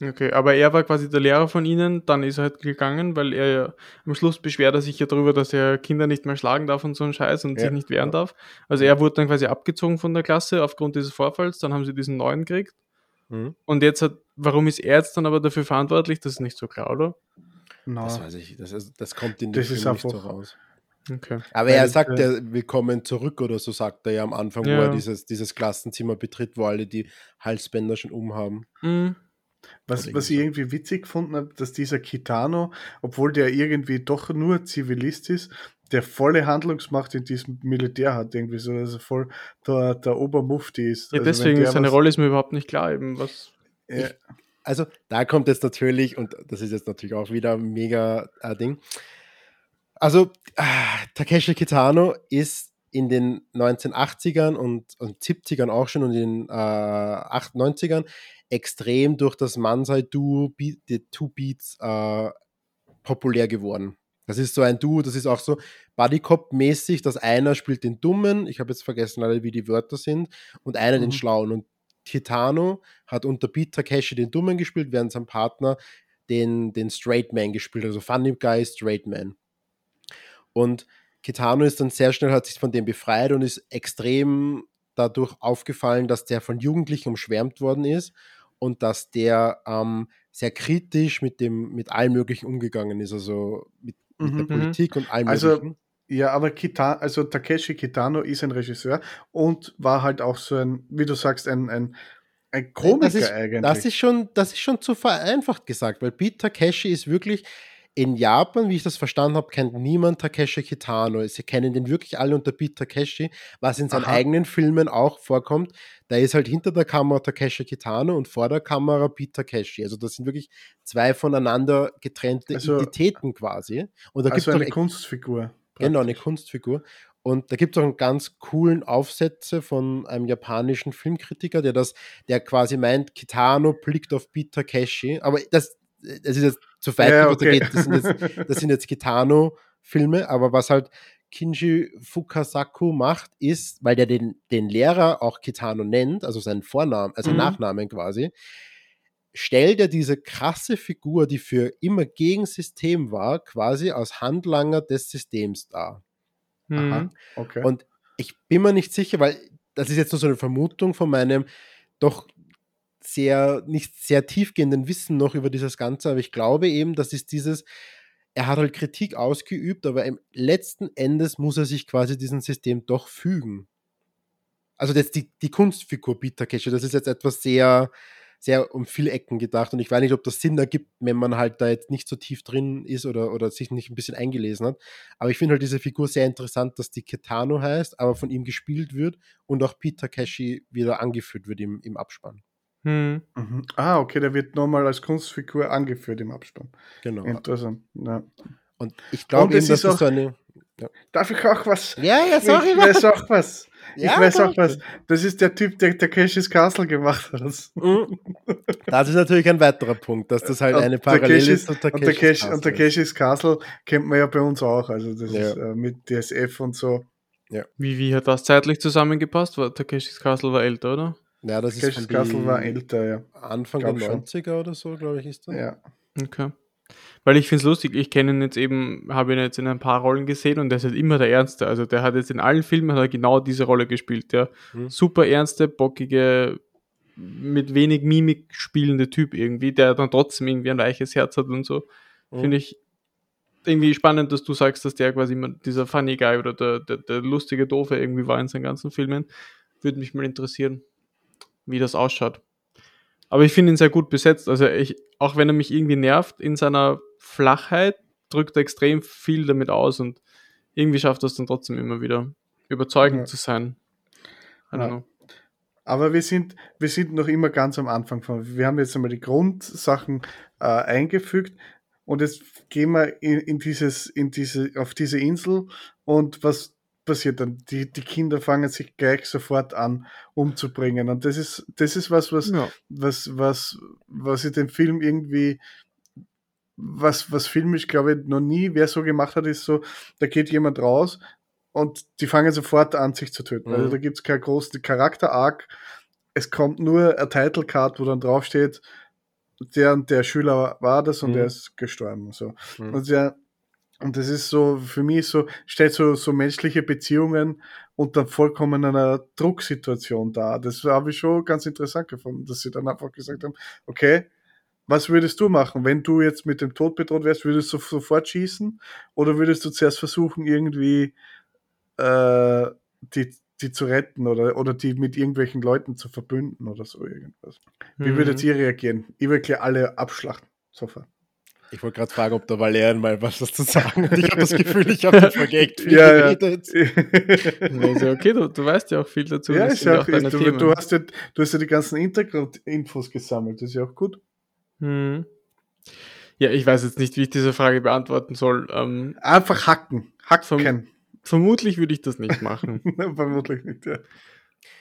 Okay, aber er war quasi der Lehrer von ihnen, dann ist er halt gegangen, weil er ja am Schluss beschwert er sich ja darüber, dass er Kinder nicht mehr schlagen darf und so einen Scheiß und ja, sich nicht wehren darf. Also er wurde dann quasi abgezogen von der Klasse aufgrund dieses Vorfalls, dann haben sie diesen neuen gekriegt. Mhm. Und jetzt hat, warum ist er jetzt dann aber dafür verantwortlich? Das ist nicht so klar, oder? No. Das weiß ich, das, ist, das kommt in dem Film nicht so raus. Okay. Aber er sagt ja, willkommen zurück oder so sagt er ja am Anfang, ja. wo er dieses, dieses Klassenzimmer betritt, wo alle die Halsbänder schon umhaben. Mhm. Was, was ich irgendwie witzig gefunden habe, dass dieser Kitano, obwohl der irgendwie doch nur Zivilist ist, der volle Handlungsmacht in diesem Militär hat, irgendwie so, also voll der, der Obermufti ist. Ja, also deswegen, seine Rolle ist mir überhaupt nicht klar, eben was. Ja. Ich, also, da kommt jetzt natürlich, und das ist jetzt natürlich auch wieder ein mega äh, Ding. Also, äh, Takeshi Kitano ist in den 1980ern und, und 70ern auch schon und in den äh, 98ern extrem durch das Mansai-Duo, die Two Beats, äh, populär geworden. Das ist so ein Duo, das ist auch so Bodycop-mäßig, dass einer spielt den Dummen, ich habe jetzt vergessen alle, wie die Wörter sind, und einer mhm. den Schlauen. Und Titano hat unter Beat Takeshi den Dummen gespielt, während sein Partner den, den Straight Man gespielt, also Funny Guy, Straight Man. Und Kitano ist dann sehr schnell, hat sich von dem befreit und ist extrem dadurch aufgefallen, dass der von Jugendlichen umschwärmt worden ist und dass der ähm, sehr kritisch mit dem, mit allem Möglichen umgegangen ist, also mit, mit Mhm. der Politik und allem Also, Möglichen. Ja, aber Kita also Takeshi Kitano ist ein Regisseur und war halt auch so ein, wie du sagst, ein, ein, ein Komiker das ist, eigentlich. Das ist, schon, das ist schon zu vereinfacht gesagt, weil Pete Takeshi ist wirklich in Japan, wie ich das verstanden habe, kennt niemand Takeshi Kitano. Sie kennen den wirklich alle unter Pete Takeshi, was in seinen Aha. eigenen Filmen auch vorkommt. Da ist halt hinter der Kamera Takeshi Kitano und vor der Kamera Pete Takeshi. Also das sind wirklich zwei voneinander getrennte Also- Identitäten quasi. Und da also gibt eine es Kunstfigur. Genau, eine praktisch. Kunstfigur. Und da gibt es auch einen ganz coolen Aufsätze von einem japanischen Filmkritiker, der das, der quasi meint, Kitano blickt auf Pete Takeshi. Aber das, das ist jetzt zu weit, Ja, okay. geht. Das sind jetzt, [LAUGHS] das sind jetzt Kitano-Filme, aber was halt Kinji Fukasaku macht, ist, weil der den, den Lehrer auch Kitano nennt, also seinen Vornamen, also Mhm. Nachnamen quasi, stellt er diese krasse Figur, die für immer gegen System war, quasi als Handlanger des Systems dar. Mhm. Okay. Und ich bin mir nicht sicher, weil das ist jetzt nur so eine Vermutung von meinem doch sehr, nicht sehr tiefgehenden Wissen noch über dieses Ganze, aber ich glaube eben, das ist dieses, er hat halt Kritik ausgeübt, aber im letzten Endes muss er sich quasi diesem System doch fügen. Also das die, die Kunstfigur Peter Keshe, das ist jetzt etwas sehr, sehr um viele Ecken gedacht und ich weiß nicht, ob das Sinn ergibt, wenn man halt da jetzt nicht so tief drin ist oder, oder sich nicht ein bisschen eingelesen hat. Aber ich finde halt diese Figur sehr interessant, dass die Kitano heißt, aber von ihm gespielt wird und auch Peter Keshi wieder angeführt wird im, im Abspann. Mhm. Mhm. Ah, okay, der wird nochmal als Kunstfigur angeführt im Abspann. Genau. Interessant. Ja. Und ich glaube Und dass ist das auch- so eine. Darf ich auch was? Ja, ja, ich weiß auch was. Ja, ich weiß sag auch was. Das ist der Typ, der Takeshis Castle gemacht hat. Mhm. Das ist natürlich ein weiterer Punkt, dass das halt Und eine Parallele Takeshis- zu Und Takeshis Takeshi, Castle und Takeshis Castle kennt man ja bei uns auch. Also das Ja. ist äh, mit DSF und so. Wie, wie hat das zeitlich zusammengepasst? War Takeshis Castle war älter, oder? Ist. Ja, das ist von die Castle war älter, ja. Anfang Glaub der schon. 90er oder so, glaube ich, ist das. ja. Okay. Weil ich finde es lustig, ich kenne ihn jetzt eben, habe ihn jetzt in ein paar Rollen gesehen und der ist halt immer der Ernste. Also der hat jetzt in allen Filmen hat er genau diese Rolle gespielt. Der Mhm. super ernste, bockige, mit wenig Mimik spielende Typ irgendwie, der dann trotzdem irgendwie ein weiches Herz hat und so. Mhm. Finde ich irgendwie spannend, dass du sagst, dass der quasi immer dieser Funny Guy oder der, der, der lustige Doofe irgendwie war in seinen ganzen Filmen. Würde mich mal interessieren, wie das ausschaut. Aber ich finde ihn sehr gut besetzt. Also ich, auch wenn er mich irgendwie nervt, in seiner Flachheit drückt er extrem viel damit aus und irgendwie schafft er es dann trotzdem immer wieder überzeugend Ja. zu sein. Ja. Aber wir sind, wir sind noch immer ganz am Anfang von. Wir haben jetzt einmal die Grundsachen äh, eingefügt und jetzt gehen wir in, in dieses, in diese, auf diese Insel und was passiert dann? Die, die Kinder fangen sich gleich sofort an umzubringen. Und das ist, das ist was, was, Ja. was, was, was ich den Film irgendwie, was, was filmisch, glaube ich, noch nie wer so gemacht hat, ist so, da geht jemand raus und die fangen sofort an, sich zu töten. Mhm. Also da gibt es keinen großen Charakter-Arc. Es kommt nur ein Title-Card, wo dann draufsteht, der und der Schüler war das und Mhm. der ist gestorben. So. Mhm. Und, der, und das ist so, für mich so, stellt so, so menschliche Beziehungen unter vollkommen einer Drucksituation dar. Das habe ich schon ganz interessant gefunden, dass sie dann einfach gesagt haben, okay, was würdest du machen, wenn du jetzt mit dem Tod bedroht wärst? Würdest du sofort schießen oder würdest du zuerst versuchen, irgendwie äh, die, die zu retten oder, oder die mit irgendwelchen Leuten zu verbünden oder so irgendwas? Wie Mhm. würdet ihr reagieren? Ich würde alle abschlachten, sofort. Ich wollte gerade fragen, ob der Valerian mal was dazu sagen hat. Ich habe das Gefühl, ich habe das vergeigt. viel Ja, ja. geredet. [LAUGHS] Also, okay, du, du weißt ja auch viel dazu. ja, ist ja auch, deine du, du, hast ja, du hast ja die ganzen Hintergrundinfos gesammelt, das ist ja auch gut. Hm. Ja, ich weiß jetzt nicht, wie ich diese Frage beantworten soll. Ähm, Einfach hacken. Hacken. vermutlich würde ich das nicht machen. [LAUGHS] Vermutlich nicht, ja.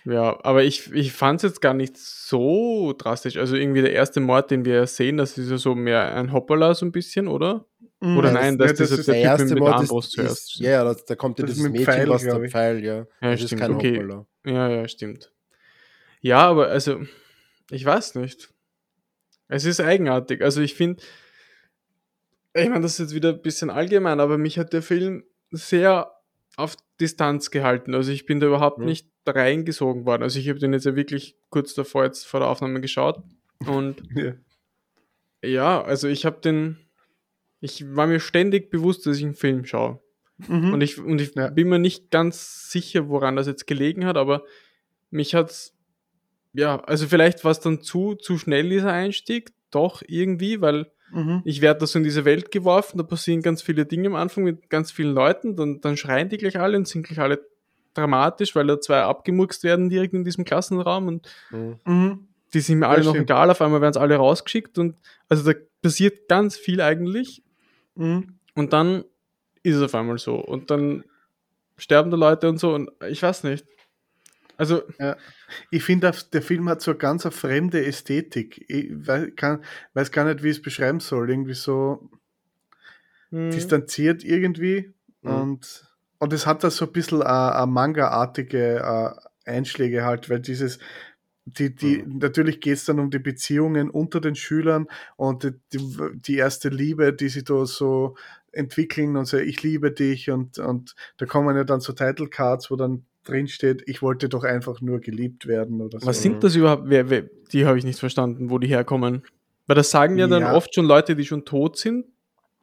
Ja, aber ich, ich fand es jetzt gar nicht so drastisch. Also irgendwie der erste Mord, den wir sehen, das ist ja so mehr ein Hoppala so ein bisschen, oder? Oder Ja, nein, das- dieser das ist der Der Typ erste mit der Mord Armbrust ist, zuerst. ist ja, ja, das, da kommt ja Das dieses mit dem Mädchen, Pfeil, der ich. Pfeil, ja. Ja, das ist stimmt, kein okay. Hoppala. Ja, ja, stimmt. Ja, aber also, ich weiß nicht. Es ist eigenartig. Also ich finde, ich meine, das ist jetzt wieder ein bisschen allgemein, aber mich hat der Film sehr auf Distanz gehalten. Also ich bin da überhaupt Mhm. nicht reingesogen worden. Also ich habe den jetzt ja wirklich kurz davor jetzt vor der Aufnahme geschaut und [LAUGHS] Ja. ja, also ich habe den, ich war mir ständig bewusst, dass ich einen Film schaue. Mhm. Und ich, und ich Ja. bin mir nicht ganz sicher, woran das jetzt gelegen hat, aber mich hat's, ja, also vielleicht war es dann zu, zu schnell dieser Einstieg, doch irgendwie, weil Mhm. ich werde da so in diese Welt geworfen, da passieren ganz viele Dinge am Anfang mit ganz vielen Leuten, dann, dann schreien die gleich alle und sind gleich alle dramatisch, weil da zwei abgemurkst werden direkt in diesem Klassenraum und Mhm. Mhm. die sind mir Ja, alle noch stimmt. egal, auf einmal werden sie alle rausgeschickt und also da passiert ganz viel eigentlich Mhm. und dann ist es auf einmal so und dann sterben da Leute und so und ich weiß nicht. Also, Ich finde, der Film hat so eine ganz eine fremde Ästhetik. Ich weiß, kann, weiß gar nicht, wie ich es beschreiben soll. Irgendwie so hm, distanziert irgendwie. Mhm. Und, und es hat da so ein bisschen eine, eine Manga-artige äh, Einschläge halt, weil dieses, die, die, natürlich geht es dann um die Beziehungen unter den Schülern und die, die, die erste Liebe, die sie da so entwickeln und so, ich liebe dich und, und da kommen ja dann so Title Cards, wo dann drin steht, ich wollte doch einfach nur geliebt werden oder so. was sind das überhaupt? Wer, wer, die habe ich nicht verstanden, wo die herkommen. Weil das sagen ja dann Ja. oft schon Leute, die schon tot sind.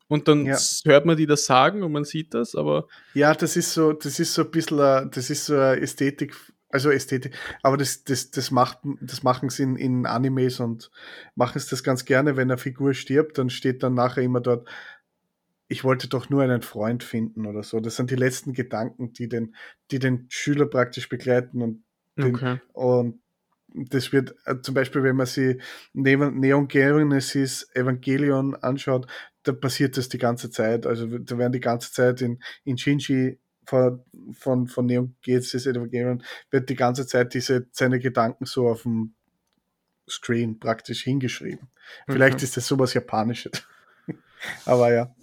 Und dann Ja. hört man die das sagen und man sieht das, aber Ja, das ist so, das ist so ein bisschen, äh, das ist so eine Ästhetik, also Ästhetik, aber das, das, das macht, das machen sie in, in Animes und machen es das ganz gerne, wenn eine Figur stirbt, dann steht dann nachher immer dort, ich wollte doch nur einen Freund finden oder so. Das sind die letzten Gedanken, die den, die den Schüler praktisch begleiten und Den- okay. und das wird äh, zum Beispiel, wenn man sich neben Neon Genesis Evangelion anschaut, da passiert das die ganze Zeit. Also da werden die ganze Zeit in, in Shinji von, von, von Neon Genesis Evangelion wird die ganze Zeit diese, seine Gedanken so auf dem Screen praktisch hingeschrieben. Vielleicht Okay. ist das sowas Japanisches. [LAUGHS] Aber ja.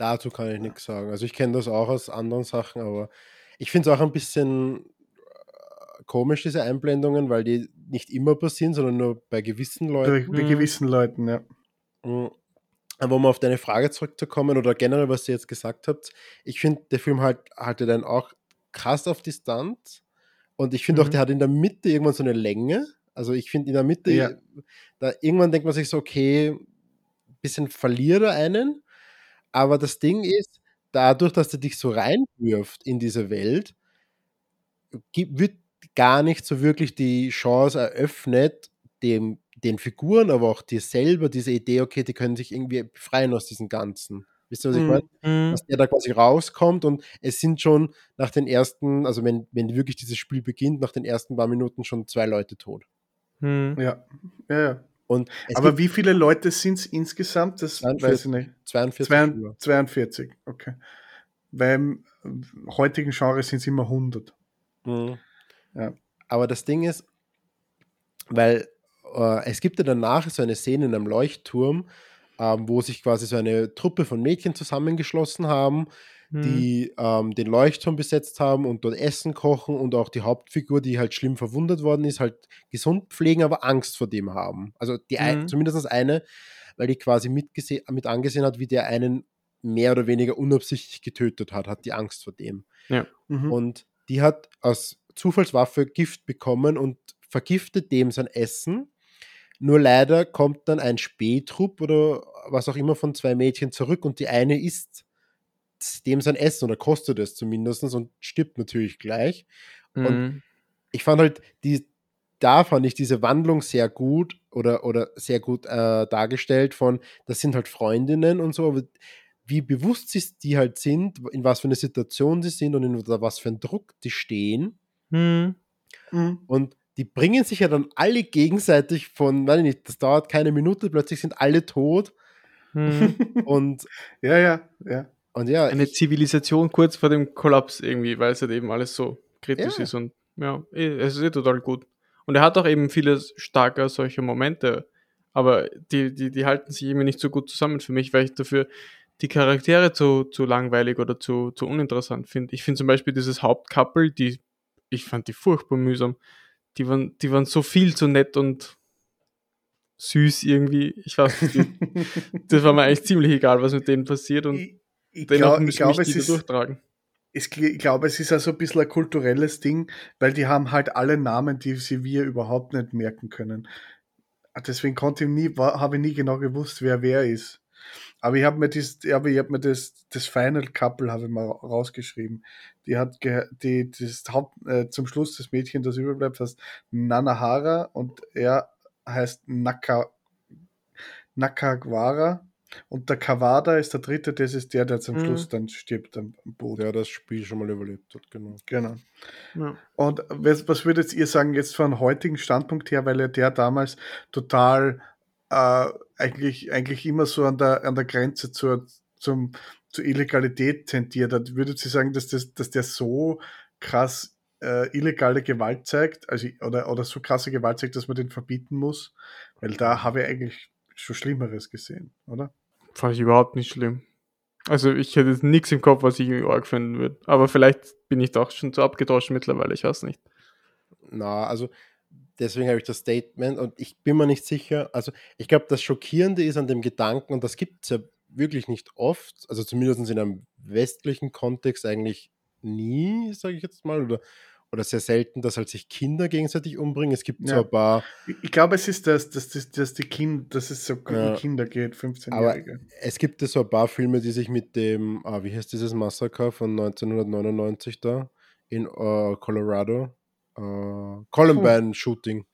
Dazu kann ich nichts sagen. Also ich kenne das auch aus anderen Sachen, aber ich finde es auch ein bisschen äh, komisch, diese Einblendungen, weil die nicht immer passieren, sondern nur bei gewissen Leuten. bei gewissen Leuten, ja. Mhm. Aber um auf deine Frage zurückzukommen oder generell, was ihr jetzt gesagt habt, ich finde, der Film halt, haltet einen auch krass auf Distanz und ich finde auch, Mhm. der hat in der Mitte irgendwann so eine Länge. Also ich finde in der Mitte, Ja. da irgendwann denkt man sich so, okay, bisschen verliert er einen, aber das Ding ist, dadurch, dass er dich so reinwirft in diese Welt, wird gar nicht so wirklich die Chance eröffnet, dem, den Figuren, aber auch dir selber diese Idee, okay, die können sich irgendwie befreien aus diesem Ganzen. Wisst ihr, was ich Mhm. meine? Mhm. Dass der da quasi rauskommt und es sind schon nach den ersten, also wenn, wenn wirklich dieses Spiel beginnt, nach den ersten paar Minuten schon zwei Leute tot. Mhm. Ja, ja, ja. Und Aber wie viele Leute sind es insgesamt? Das 42. weiß ich nicht. 42 Zwei- Spieler. 42, okay. Beim heutigen Genre sind es immer 100. Mhm. Ja. Aber das Ding ist, weil äh, es gibt ja danach so eine Szene in einem Leuchtturm, ähm, wo sich quasi so eine Truppe von Mädchen zusammengeschlossen haben, Mhm. die ähm, den Leuchtturm besetzt haben und dort Essen kochen und auch die Hauptfigur, die halt schlimm verwundet worden ist, halt gesund pflegen, aber Angst vor dem haben. Also die ein, Mhm. zumindest eine, weil die quasi mitgese- mit angesehen hat, wie der einen mehr oder weniger unabsichtlich getötet hat, hat die Angst vor dem. Mhm. Und die hat aus Zufallswaffe Gift bekommen und vergiftet dem sein Essen. Nur leider kommt dann ein Spähtrupp oder was auch immer von zwei Mädchen zurück und die eine isst dem sein Essen oder kostet es zumindest und stirbt natürlich gleich. Mhm. Ich fand halt, die, da fand ich diese Wandlung sehr gut oder, oder sehr gut äh, dargestellt von, das sind halt Freundinnen und so, aber wie bewusst sie die halt sind, in was für eine Situation sie sind und in was für einen Druck die stehen. Mhm. Mhm. Und die bringen sich ja dann alle gegenseitig von, weiß ich nicht, das dauert keine Minute, plötzlich sind alle tot. Mhm. Und, [LAUGHS] Ja, ja, ja. Und ja, Eine ich, Zivilisation kurz vor dem Kollaps irgendwie, weil es halt eben alles so kritisch Ja. ist und ja, eh, es ist eh total gut. Und er hat auch eben viele starke solche Momente, aber die, die, die halten sich irgendwie nicht so gut zusammen für mich, weil ich dafür die Charaktere zu, zu langweilig oder zu, zu uninteressant finde. Ich finde zum Beispiel dieses Hauptcouple, die, ich fand die furchtbar mühsam. Die waren, die waren so viel zu nett und süß irgendwie. Ich weiß nicht, [LAUGHS] das war mir eigentlich ziemlich egal, was mit denen passiert und ich glaube, glaub, es ist, durchtragen. ich glaube, es ist also ein bisschen ein kulturelles Ding, weil die haben halt alle Namen, die sie wir überhaupt nicht merken können. Deswegen konnte ich nie, habe ich nie genau gewusst, wer wer ist. Aber ich habe mir das, aber ich habe mir das, das Final Couple habe ich mal rausgeschrieben. Die hat die, das Haupt, äh, zum Schluss das Mädchen, das überbleibt, heißt Nanahara und er heißt Naka, Nakagwara. Und der Kawada ist der dritte, das ist der, der zum mhm. Schluss dann stirbt am Boot. Der das Spiel schon mal überlebt hat, genau. Genau. Ja. Und was, was würdet ihr sagen, jetzt von heutigen Standpunkt her, weil er der damals total äh, eigentlich, eigentlich immer so an der, an der Grenze zur, zum, zur Illegalität tendiert hat. Würdet ihr sagen, dass, das, dass der so krass äh, illegale Gewalt zeigt, also oder, oder so krasse Gewalt zeigt, dass man den verbieten muss? Weil da habe ich eigentlich schon Schlimmeres gesehen, oder? Fand ich überhaupt nicht schlimm. Also ich hätte nichts im Kopf, was ich irgendwie arg finden würde. Aber vielleicht bin ich doch schon zu abgetauscht mittlerweile, ich weiß nicht. Na, also deswegen habe ich das Statement und ich bin mir nicht sicher. Also ich glaube, das Schockierende ist an dem Gedanken, und das gibt es ja wirklich nicht oft, also zumindest in einem westlichen Kontext eigentlich nie, sage ich jetzt mal, oder oder sehr selten, dass halt sich Kinder gegenseitig umbringen. Es gibt ja. so ein paar. Ich glaube, es ist das, dass, dass, dass die Kinder, dass es so ja. Kinder geht, 15-Jährige. Es gibt so ein paar Filme, die sich mit dem, ah, wie heißt dieses Massaker von 1999 da in uh, Colorado? Uh, Columbine oh. Shooting.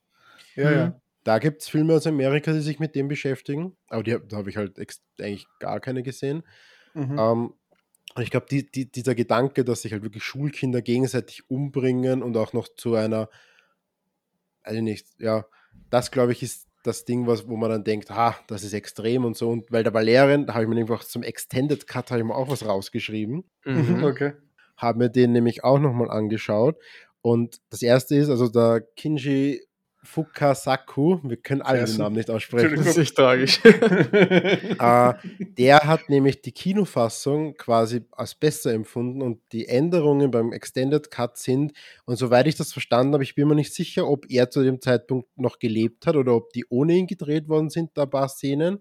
Ja, mhm. ja. Da gibt es Filme aus Amerika, die sich mit dem beschäftigen. Aber die, da habe ich halt eigentlich gar keine gesehen. Mhm. Um, ähm, und ich glaube, die, die, dieser Gedanke, dass sich halt wirklich Schulkinder gegenseitig umbringen und auch noch zu einer, also nicht, ja, das glaube ich ist das Ding, was, wo man dann denkt, ha, das ist extrem und so. Und weil der Valerian, da habe ich mir einfach zum Extended Cut habe ich mir auch was rausgeschrieben. Mhm. [LAUGHS] Okay. Habe mir den nämlich auch nochmal angeschaut. Und das erste ist, also der Kinji Fukasaku, wir können alle den Namen nicht aussprechen. Das ist nicht tragisch. äh, [LAUGHS] der hat nämlich die Kinofassung quasi als besser empfunden und die Änderungen beim Extended Cut sind, und soweit ich das verstanden habe, ich bin mir nicht sicher, ob er zu dem Zeitpunkt noch gelebt hat oder ob die ohne ihn gedreht worden sind, da ein paar Szenen,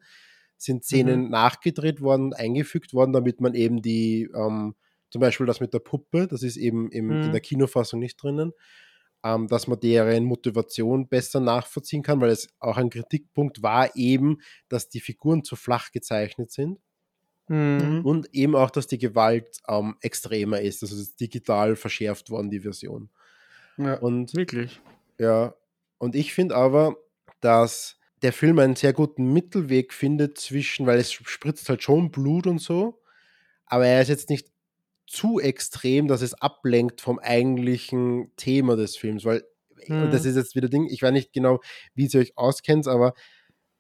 sind Szenen mhm. nachgedreht worden, eingefügt worden, damit man eben die, ähm, zum Beispiel das mit der Puppe, das ist eben im, mhm. in der Kinofassung nicht drinnen, ähm, dass man deren Motivation besser nachvollziehen kann, weil es auch ein Kritikpunkt war eben, dass die Figuren zu flach gezeichnet sind. Mhm. Und eben auch, dass die Gewalt ähm, extremer ist. Also es ist digital verschärft worden, die Version. Ja, und, wirklich. Ja, und ich finde aber, dass der Film einen sehr guten Mittelweg findet zwischen, weil es spritzt halt schon Blut und so, aber er ist jetzt nicht zu extrem, dass es ablenkt vom eigentlichen Thema des Films, weil hm. das ist jetzt wieder Ding, ich weiß nicht genau, wie ihr euch auskennt, aber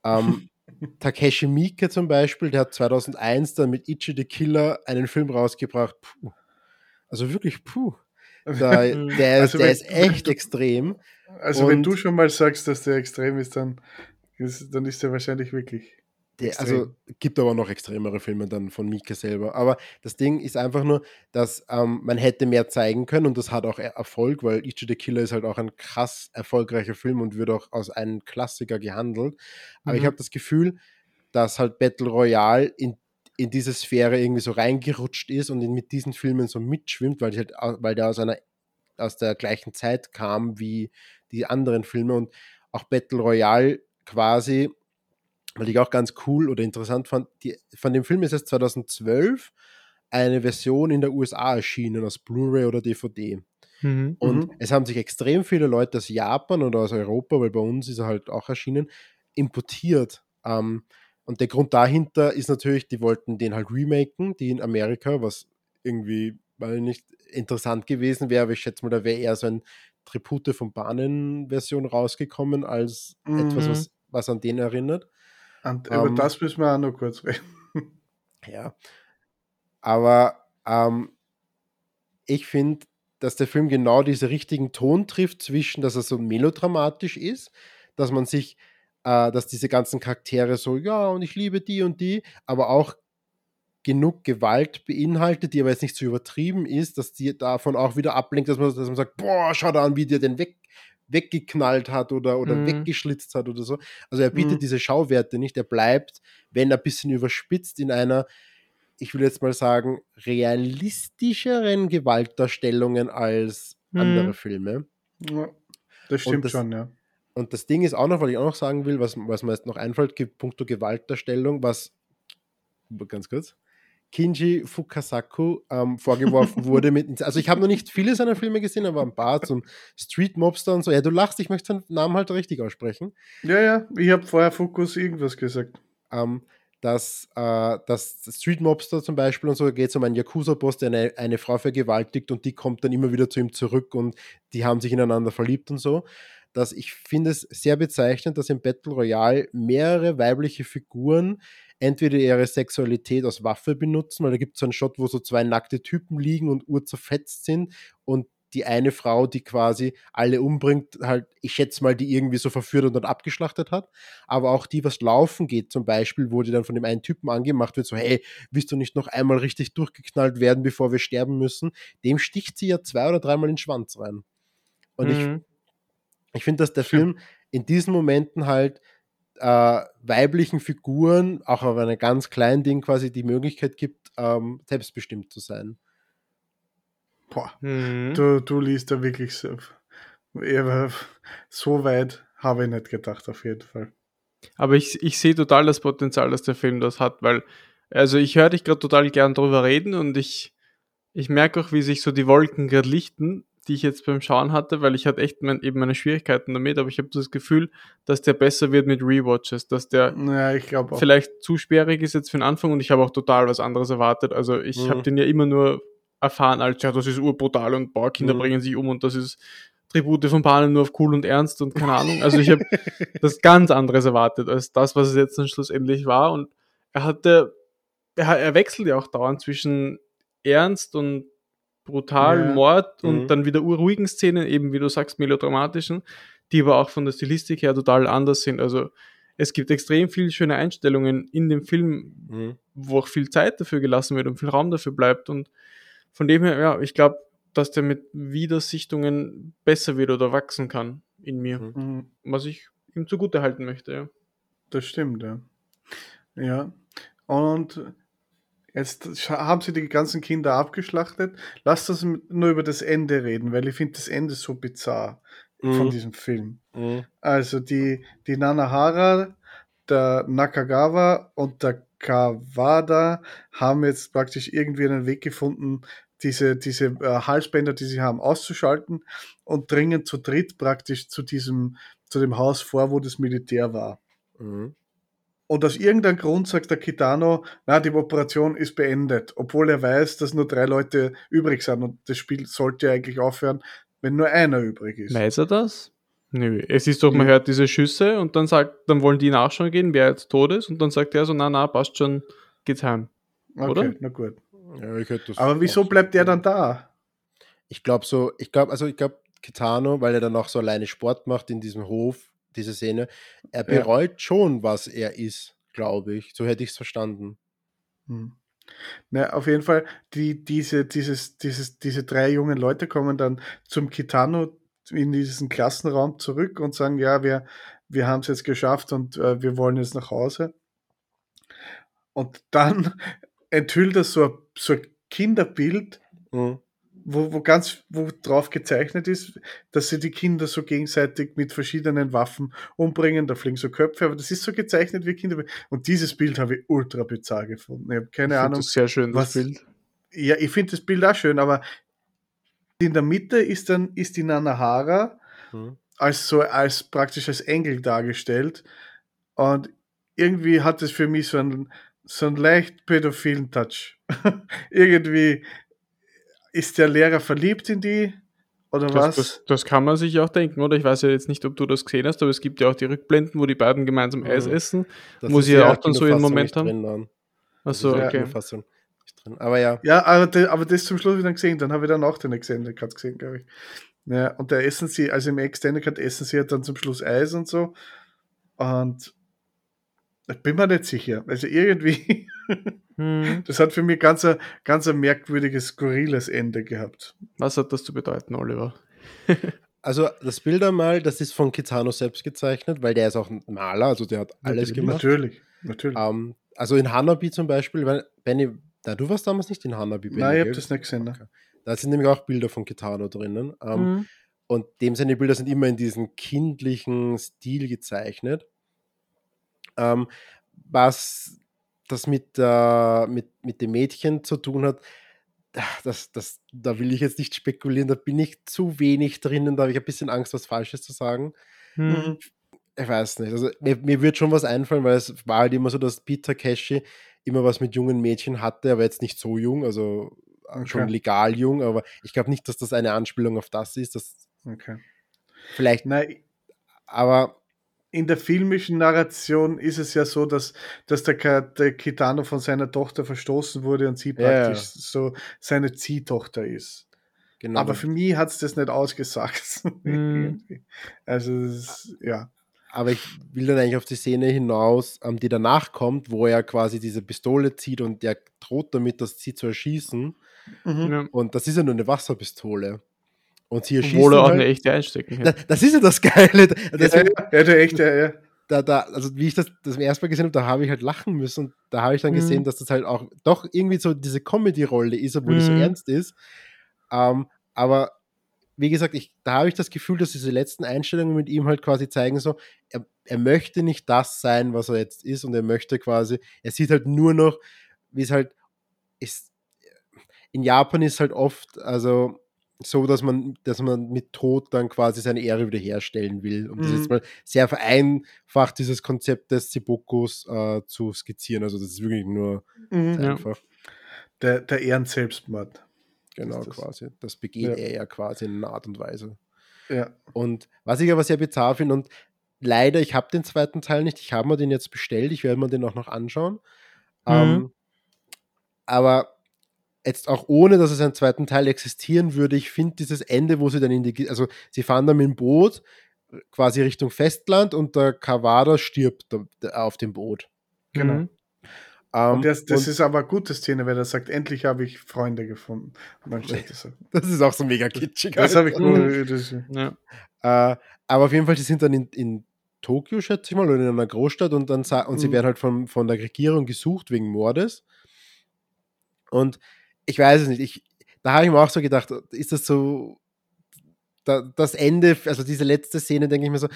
ähm, [LAUGHS] Takeshi Miike zum Beispiel, der hat 2001 dann mit Ichi the Killer einen Film rausgebracht. Puh. Also wirklich, puh. Da, [LAUGHS] der, also der wenn, ist echt extrem. Also Und wenn du schon mal sagst, dass der extrem ist, dann ist, dann ist der wahrscheinlich wirklich der, also gibt aber noch extremere Filme dann von Mika selber. Aber das Ding ist einfach nur, dass ähm, man hätte mehr zeigen können und das hat auch Erfolg, weil Ichi the Killer ist halt auch ein krass erfolgreicher Film und wird auch als ein Klassiker gehandelt. Aber mhm. ich habe das Gefühl, dass halt Battle Royale in, in diese Sphäre irgendwie so reingerutscht ist und mit diesen Filmen so mitschwimmt, weil, halt, weil der aus einer aus der gleichen Zeit kam wie die anderen Filme und auch Battle Royale quasi weil ich auch ganz cool oder interessant fand, die, von dem Film ist es 2012 eine Version in der USA erschienen, als Blu-ray oder DVD. Mhm. Und mhm. es haben sich extrem viele Leute aus Japan oder aus Europa, weil bei uns ist er halt auch erschienen, importiert. Ähm, und der Grund dahinter ist natürlich, die wollten den halt remaken, die in Amerika, was irgendwie weil nicht interessant gewesen wäre, aber ich schätze mal, da wäre eher so ein Tribute von Bahnen-Version rausgekommen, als mhm. etwas, was, was an den erinnert. Und über ähm, das müssen wir auch noch kurz reden. [LAUGHS] Ja. Aber ähm, ich finde, dass der Film genau diesen richtigen Ton trifft zwischen, dass er so melodramatisch ist, dass man sich, äh, dass diese ganzen Charaktere so, ja, und ich liebe die und die, aber auch genug Gewalt beinhaltet, die aber jetzt nicht zu so übertrieben ist, dass die davon auch wieder ablenkt, dass man, dass man sagt, boah, schau da an, wie der den weg, weggeknallt hat oder, oder mhm. weggeschlitzt hat oder so. Also er bietet mhm. diese Schauwerte nicht. Er bleibt, wenn er ein bisschen überspitzt, in einer ich will jetzt mal sagen, realistischeren Gewaltdarstellungen als Mhm. andere Filme. Ja, das stimmt das- schon, ja. Und das Ding ist auch noch, weil ich auch noch sagen will, was, was mir jetzt noch einfällt, puncto Gewaltdarstellung, was, ganz kurz, Kinji Fukasaku ähm, vorgeworfen wurde mit, also ich habe noch nicht viele seiner Filme gesehen, aber ein paar zum Street Mobster und so. Ja, du lachst, ich möchte seinen Namen halt richtig aussprechen. Ja, ja, ich habe vorher Fokus irgendwas gesagt. ähm, dass, äh, dass Street Mobster zum Beispiel und so geht es um einen Yakuza-Boss, der eine, eine Frau vergewaltigt und die kommt dann immer wieder zu ihm zurück und die haben sich ineinander verliebt und so. Dass ich finde es sehr bezeichnend, dass im Battle Royale mehrere weibliche Figuren entweder ihre Sexualität als Waffe benutzen, weil da gibt es so einen Shot, wo so zwei nackte Typen liegen und urzerfetzt sind und die eine Frau, die quasi alle umbringt, halt, ich schätze mal, die irgendwie so verführt und dann abgeschlachtet hat. Aber auch die, was laufen geht, zum Beispiel, wo die dann von dem einen Typen angemacht wird, so, hey, willst du nicht noch einmal richtig durchgeknallt werden, bevor wir sterben müssen? Dem sticht sie ja zwei oder dreimal in den Schwanz rein. Und ich, Mhm. ich finde, dass der Film in diesen Momenten halt äh, weiblichen Figuren, auch auf einem ganz kleinen Ding quasi, die Möglichkeit gibt, ähm, selbstbestimmt zu sein. Boah, Mhm. du, du liest da wirklich so, so weit habe ich nicht gedacht, auf jeden Fall. Aber ich, ich sehe total das Potenzial, dass der Film das hat, weil, also ich höre dich gerade total gern drüber reden und ich, ich merke auch, wie sich so die Wolken gerade lichten, die ich jetzt beim Schauen hatte, weil ich hatte echt mein, eben meine Schwierigkeiten damit, aber ich habe das Gefühl, dass der besser wird mit Rewatches, dass der Ja, vielleicht zu sperrig ist jetzt für den Anfang und ich habe auch total was anderes erwartet. Also ich Mhm. habe den ja immer nur erfahren als, ja, das ist urbrutal und boah, Kinder Mhm. bringen sich um und das ist Tribute von Panen nur auf cool und ernst und keine Ahnung. Also ich habe [LAUGHS] das ganz anderes erwartet als das, was es jetzt dann schlussendlich war und er hatte, er, er wechselt ja auch dauernd zwischen ernst und brutal, Ja. Mord und Mhm. dann wieder urruhigen Szenen, eben wie du sagst, melodramatischen, die aber auch von der Stilistik her total anders sind. Also es gibt extrem viele schöne Einstellungen in dem Film, Mhm. wo auch viel Zeit dafür gelassen wird und viel Raum dafür bleibt. Und von dem her, ja, ich glaube, dass der mit Wiedersichtungen besser wird oder wachsen kann in mir, Mhm. Mhm, was ich ihm zugute halten möchte. Ja. Das stimmt, ja. Ja. Und jetzt haben sie die ganzen Kinder abgeschlachtet. Lasst uns nur über das Ende reden, weil ich finde das Ende so bizarr von Mhm. diesem Film. Mhm. Also die, die Nanahara, der Nakagawa und der Kawada haben jetzt praktisch irgendwie einen Weg gefunden, diese, diese äh, Halsbänder, die sie haben, auszuschalten und dringen zu dritt praktisch zu diesem, zu dem Haus vor, wo das Militär war. Mhm. Und aus irgendeinem Grund sagt der Kitano, na, die Operation ist beendet, obwohl er weiß, dass nur drei Leute übrig sind und das Spiel sollte eigentlich aufhören, wenn nur einer übrig ist. Weiß er das? Nö. Es ist doch, man Ja. hört diese Schüsse und dann sagt, dann wollen die nachschauen gehen, wer jetzt tot ist und dann sagt er so, na, na, passt schon, geht's heim. Okay, oder? na gut. Ja, ich hätte das Aber wieso bleibt er dann da? Ich glaube so, ich glaube, also ich glaube, Kitano, weil er dann auch so alleine Sport macht in diesem Hof, diese Szene, er Ja. bereut schon, was er ist, glaube ich. So hätte ich es verstanden. Hm. Na, auf jeden Fall, die, diese, dieses, dieses, diese drei jungen Leute kommen dann zum Kitano in diesen Klassenraum zurück und sagen, ja, wir, wir haben es jetzt geschafft und äh, wir wollen jetzt nach Hause. Und dann [LAUGHS] enthüllt er so ein, so ein Kinderbild, Mhm. Wo, wo ganz, wo drauf gezeichnet ist, dass sie die Kinder so gegenseitig mit verschiedenen Waffen umbringen, da fliegen so Köpfe, aber das ist so gezeichnet wie Kinder. Und dieses Bild habe ich ultra bizarr gefunden. Ich habe keine ich Ahnung. das sehr schön, das was- Bild. Ja, ich finde das Bild auch schön, aber in der Mitte ist dann ist die Nanahara Mhm. als so als praktisch als Engel dargestellt und irgendwie hat es für mich so einen so einen leicht pädophilen Touch. [LAUGHS] irgendwie ist der Lehrer verliebt in die oder Das, was? das, das kann man sich auch denken, oder? Ich weiß ja jetzt nicht, ob du das gesehen hast, aber es gibt ja auch die Rückblenden, wo die beiden gemeinsam Mhm. Eis essen. Das Wo sie in ja auch dann so ihren Kinofassung Moment nicht haben. Drin, dann. Das Achso, okay. Kinofassung nicht drin. Aber ja. Ja, aber, de, aber das zum Schluss wieder gesehen, dann habe ich dann auch den Extended Cut gesehen, glaube ich. Ja, und da essen sie, also im Extended Cut essen sie ja dann zum Schluss Eis und so. Und ich bin mir nicht sicher. Also irgendwie, Hm. [LAUGHS] das hat für mich ganz ein, ganz ein merkwürdiges, skurriles Ende gehabt. Was hat das zu bedeuten, Oliver? [LAUGHS] Also das Bild einmal, das ist von Kitano selbst gezeichnet, weil der ist auch ein Maler, also der hat alles Natürlich. gemacht. Natürlich, natürlich. Ähm, also in Hanabi zum Beispiel, weil Benny, Da, du warst damals nicht in Hanabi. Nein, ich habe das nicht gesehen. Ne? Okay. Da sind nämlich auch Bilder von Kitano drinnen. Ähm, mhm. Und dem seine Bilder sind immer in diesem kindlichen Stil gezeichnet. Ähm, was das mit, äh, mit, mit dem Mädchen zu tun hat, das, das, da will ich jetzt nicht spekulieren, da bin ich zu wenig drinnen, da habe ich ein bisschen Angst, was Falsches zu sagen. Hm. Ich weiß nicht. Also mir, mir wird schon was einfallen, weil es war halt immer so, dass Peter Cashy immer was mit jungen Mädchen hatte, aber jetzt nicht so jung, also okay. schon legal jung, aber ich glaube nicht, dass das eine Anspielung auf das ist. Das okay. Vielleicht. Nein, aber in der filmischen Narration ist es ja so, dass, dass der, der Kitano von seiner Tochter verstoßen wurde und sie praktisch ja. so seine Ziehtochter ist. Genau. Aber für mich hat es das nicht ausgesagt. [LAUGHS] Mhm. also, ist, ja. Aber ich will dann eigentlich auf die Szene hinaus, ähm, die danach kommt, wo er quasi diese Pistole zieht und der droht damit, das sie zu erschießen. Mhm. Und das ist ja nur eine Wasserpistole. Und erschießen. Obwohl er auch halt, eine echte einstecken hätte. Das, das ist ja das Geile. Deswegen, ja, ja, der echte, ja. Da, da, also wie ich das das erste Mal gesehen habe, da habe ich halt lachen müssen und da habe ich dann mhm. gesehen, dass das halt auch doch irgendwie so diese Comedy-Rolle ist, obwohl mhm. die so ernst ist. Ähm, aber wie gesagt, ich, da habe ich das Gefühl, dass diese letzten Einstellungen mit ihm halt quasi zeigen, so, er, er möchte nicht das sein, was er jetzt ist, und er möchte quasi, er sieht halt nur noch, wie es halt ist. In Japan ist halt oft, also so, dass man, dass man mit Tod dann quasi seine Ehre wiederherstellen will. Um mhm. das jetzt mhm. mal sehr vereinfacht, dieses Konzept des Zibokus äh, zu skizzieren. Also das ist wirklich nur mhm, einfach. Der, der Ehrenselbstmord. Genau, das quasi. Das begeht ja. er ja quasi in einer Art und Weise. Ja. Und was ich aber sehr bizarr finde, und leider, ich habe den zweiten Teil nicht, ich habe mir den jetzt bestellt, ich werde mir den auch noch anschauen. Mhm. Ähm, aber jetzt auch ohne, dass es einen zweiten Teil existieren würde, ich finde dieses Ende, wo sie dann in die, also sie fahren dann mit dem Boot quasi Richtung Festland und der Kawada stirbt auf dem Boot. Genau. Mhm. Um, das, das und, ist aber eine gute Szene, weil er sagt, endlich habe ich Freunde gefunden. Das, [LAUGHS] das, ist auch so mega kitschig. Das, habe ich cool. [LAUGHS] Das, ja. uh, aber auf jeden Fall, sie sind dann in, in Tokio, schätze ich mal, oder in einer Großstadt und dann und sie mhm. werden halt von, von der Regierung gesucht wegen Mordes. Und ich weiß es nicht, ich, da habe ich mir auch so gedacht, ist das so da, das Ende, also diese letzte Szene, denke ich mir so,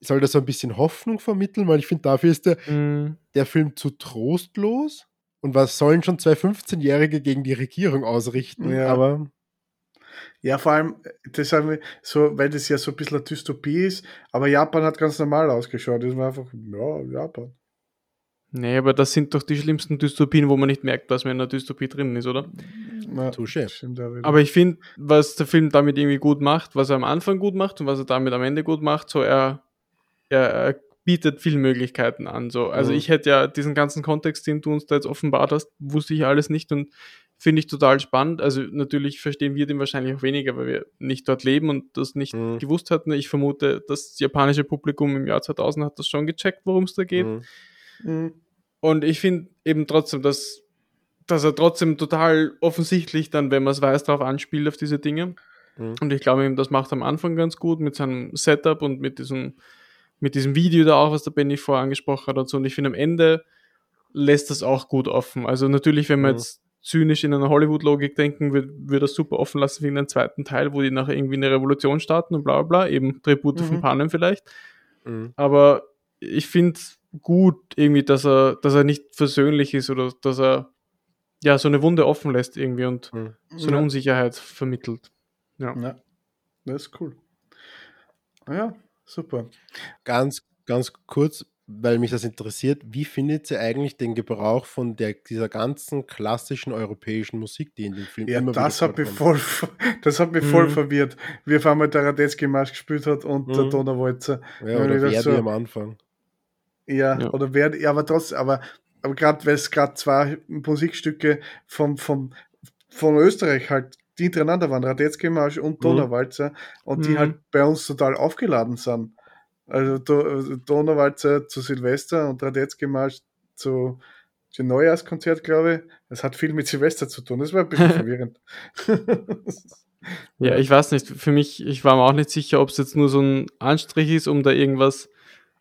soll das so ein bisschen Hoffnung vermitteln, weil ich finde, dafür ist der, mm. der Film zu trostlos. Und was sollen schon zwei 15-Jährige gegen die Regierung ausrichten? Ja. Aber. Ja, vor allem, das haben wir so, weil das ja so ein bisschen eine Dystopie ist, aber Japan hat ganz normal ausgeschaut. Das war einfach, ja, Japan. Nee, aber das sind doch die schlimmsten Dystopien, wo man nicht merkt, was man in einer Dystopie drin ist, oder? Na, Touché. Aber ich finde, was der Film damit irgendwie gut macht, was er am Anfang gut macht und was er damit am Ende gut macht, so er, er, er bietet viele Möglichkeiten an. So. Also mhm. ich hätte ja diesen ganzen Kontext, den du uns da jetzt offenbart hast, wusste ich alles nicht und finde ich total spannend. Also natürlich verstehen wir den wahrscheinlich auch weniger, weil wir nicht dort leben und das nicht mhm. gewusst hatten. Ich vermute, das japanische Publikum im Jahr 2000 hat das schon gecheckt, worum es da geht. Mhm. Und ich finde eben trotzdem, dass, dass er trotzdem total offensichtlich dann, wenn man es weiß, darauf anspielt, auf diese Dinge. Mhm. Und ich glaube eben, das macht er am Anfang ganz gut mit seinem Setup und mit diesem, mit diesem Video da auch, was der Benny vorher angesprochen hat und so. Und ich finde, am Ende lässt das auch gut offen. Also natürlich, wenn man mhm. jetzt zynisch in einer Hollywood-Logik denken, würde würd das super offen lassen wegen einem zweiten Teil, wo die nachher irgendwie eine Revolution starten und bla bla bla, eben Tribute mhm. von Panem vielleicht. Mhm. Aber ich finde, gut, irgendwie, dass er, dass er nicht versöhnlich ist oder dass er ja so eine Wunde offen lässt irgendwie und mhm. so eine ja. Unsicherheit vermittelt. Ja. ja. Das ist cool. Ja, super. Ganz, ganz kurz, weil mich das interessiert, wie findet ihr eigentlich den Gebrauch von der, dieser ganzen klassischen europäischen Musik, die in dem Film ja, immer das hat mich voll, das hat mich mhm. voll verwirrt, wie auf einmal der Radetzky-Marsch gespielt hat und mhm. der Donauwalzer. Ja, oder Verdi so, am Anfang. Ja, ja. oder wer, ja, aber trotzdem, aber, aber gerade weil es gerade zwei Musikstücke vom, vom, von Österreich halt, die hintereinander waren, Radetzky Marsch und mhm. Donauwalzer, mhm. und die mhm. halt bei uns total aufgeladen sind. Also Do Donauwalzer zu Silvester und Radetzky Marsch zu dem Neujahrskonzert, glaube ich. Das hat viel mit Silvester zu tun. Das war ein bisschen [LAUGHS] verwirrend. ja, ich weiß nicht. Für mich, ich war mir auch nicht sicher, ob es jetzt nur so ein Anstrich ist, um da irgendwas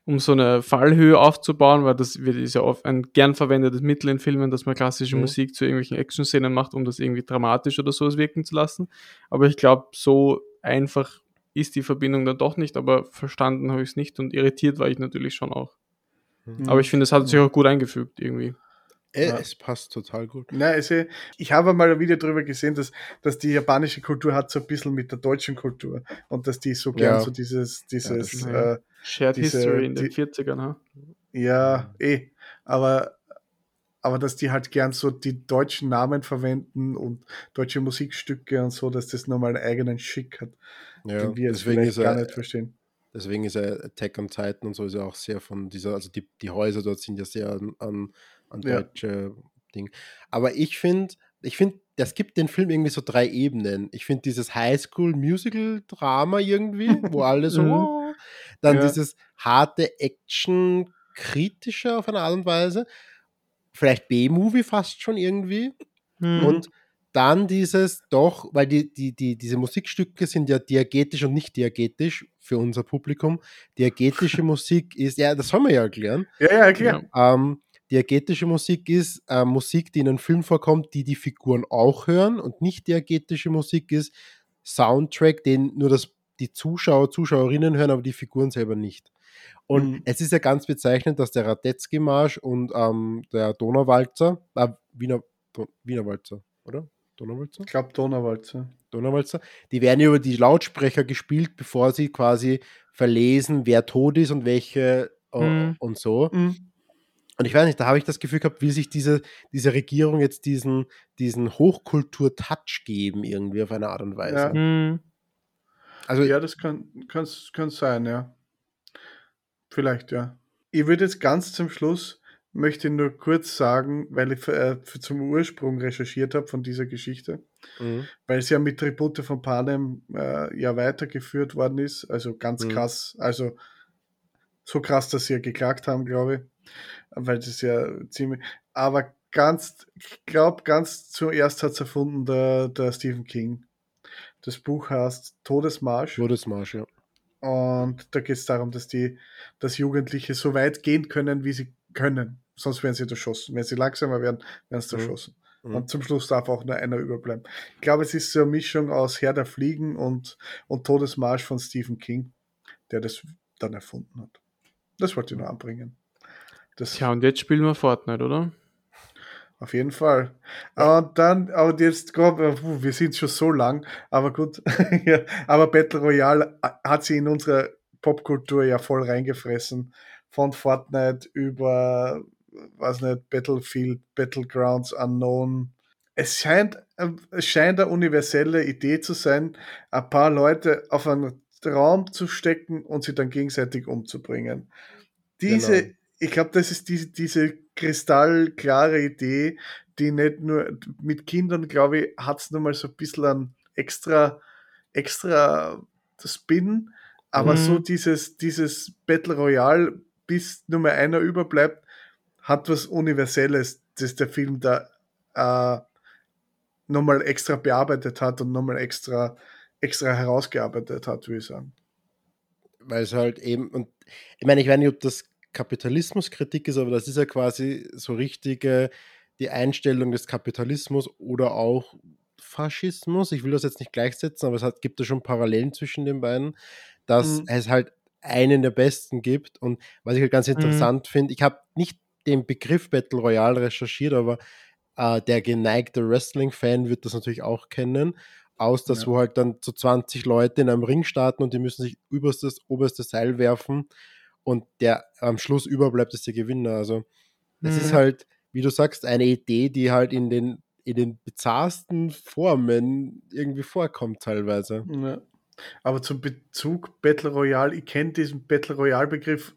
um so eine Fallhöhe aufzubauen, weil das wird, ist ja oft ein gern verwendetes Mittel in Filmen, dass man klassische Mhm. Musik zu irgendwelchen Action-Szenen macht, um das irgendwie dramatisch oder sowas wirken zu lassen. Aber ich glaube, so einfach ist die Verbindung dann doch nicht, aber verstanden habe ich es nicht und irritiert war ich natürlich schon auch. Mhm. Aber ich finde, es hat sich auch gut eingefügt irgendwie. Äh, Ja. Es passt total gut. Na, also ich habe mal ein Video darüber gesehen, dass, dass die japanische Kultur hat so ein bisschen mit der deutschen Kultur und dass die so gern Ja. so dieses, dieses, stimmt. äh, Shared Diese- History in den die- 40ern, ha? ja, eh, aber, aber dass die halt gern so die deutschen Namen verwenden und deutsche Musikstücke und so, dass das nochmal einen eigenen Schick hat, Ja, den wir jetzt deswegen vielleicht ist gar er, nicht verstehen. deswegen ist er Attack on Titan und so ist er auch sehr von dieser, also die, die Häuser dort sind ja sehr an, an, an Ja. deutsche Ding. Aber ich finde, ich finde, das gibt den Film irgendwie so drei Ebenen. Ich finde dieses Highschool-Musical-Drama irgendwie, wo [LAUGHS] alle so, Mhm. "Oh", dann Ja. dieses harte Action, kritische auf eine Art und Weise, vielleicht B-Movie fast schon irgendwie. Mhm. Und dann dieses doch, weil die, die, die, diese Musikstücke sind ja diagetisch und nicht diagetisch für unser Publikum. Diagetische [LAUGHS] Musik ist, ja, das soll man ja erklären. Ja, ja, erklär. Ähm, diagetische Musik ist äh, Musik, die in einem Film vorkommt, die die Figuren auch hören. Und nicht diagetische Musik ist Soundtrack, den nur das, die Zuschauer, Zuschauerinnen hören, aber die Figuren selber nicht. Und Mhm. es ist ja ganz bezeichnend, dass der Radetzky-Marsch und ähm, der Donauwalzer, äh, Wiener, Don, Wiener Walzer, oder? Donauwalzer? Ich glaube Donauwalzer. Donauwalzer, die werden über die Lautsprecher gespielt, bevor sie quasi verlesen, wer tot ist und welche äh, Mhm. und so. Mhm. Und ich weiß nicht, da habe ich das Gefühl gehabt, will sich diese, diese Regierung jetzt diesen, diesen Hochkultur-Touch geben, irgendwie auf eine Art und Weise. Ja. Mhm. Also, Ja, das kann, kann, kann sein, ja. Vielleicht, ja. Ich würde jetzt ganz zum Schluss, möchte nur kurz sagen, weil ich äh, für zum Ursprung recherchiert habe von dieser Geschichte, mhm. weil es ja mit Tribute von Panem äh, ja weitergeführt worden ist, also ganz Mhm. krass, also so krass, dass sie ja geklagt haben, glaube ich, weil das ja ziemlich, aber ganz, ich glaube, ganz zuerst hat es erfunden der, der Stephen King. Das Buch heißt Todesmarsch. Todesmarsch, ja. Und da geht es darum, dass die, dass Jugendliche so weit gehen können, wie sie können. Sonst werden sie erschossen. Wenn sie langsamer werden, werden sie Mhm. erschossen. Mhm. Und zum Schluss darf auch nur einer überbleiben. Ich glaube, es ist so eine Mischung aus Herr der Fliegen und, und Todesmarsch von Stephen King, der das dann erfunden hat. Das wollte ich nur anbringen. Das, Tja, und jetzt spielen wir Fortnite, oder? Auf jeden Fall. Und dann, aber jetzt, glaub, äh, wir sind schon so lang, aber gut. [LAUGHS] ja, aber Battle Royale äh, hat sie in unsere Popkultur ja voll reingefressen. Von Fortnite über, weiß nicht, Battlefield, Battlegrounds, Unknown. Es scheint, äh, es scheint eine universelle Idee zu sein, ein paar Leute auf einen Raum zu stecken und sie dann gegenseitig umzubringen. Diese, Genau. Ich glaube, das ist diese, diese kristallklare Idee, die nicht nur mit Kindern, glaube ich, hat es nochmal so ein bisschen ein extra, extra Spin, aber Mhm. so dieses, dieses Battle Royale, bis nur mehr einer überbleibt, hat was Universelles, das der Film da äh, nochmal extra bearbeitet hat und nochmal extra, extra herausgearbeitet hat, würde ich sagen. weil es halt eben, und ich meine, ich weiß nicht, ob das Kapitalismuskritik ist, aber das ist ja quasi so richtige, die Einstellung des Kapitalismus oder auch Faschismus. Ich will das jetzt nicht gleichsetzen, aber es hat, gibt da schon Parallelen zwischen den beiden, dass Mhm. es halt einen der besten gibt. Und was ich halt ganz Mhm. interessant finde, ich habe nicht den Begriff Battle Royale recherchiert, aber äh, der geneigte Wrestling-Fan wird das natürlich auch kennen aus, dass Ja. wo halt dann so 20 Leute in einem Ring starten und die müssen sich überstes, oberste Seil werfen und der am Schluss überbleibt, ist der Gewinner. Also es ist Mhm. halt, wie du sagst, eine Idee, die halt in den, in den bizarrsten Formen irgendwie vorkommt teilweise. Ja. Aber zum Bezug Battle Royale, ich kenne diesen Battle Royale Begriff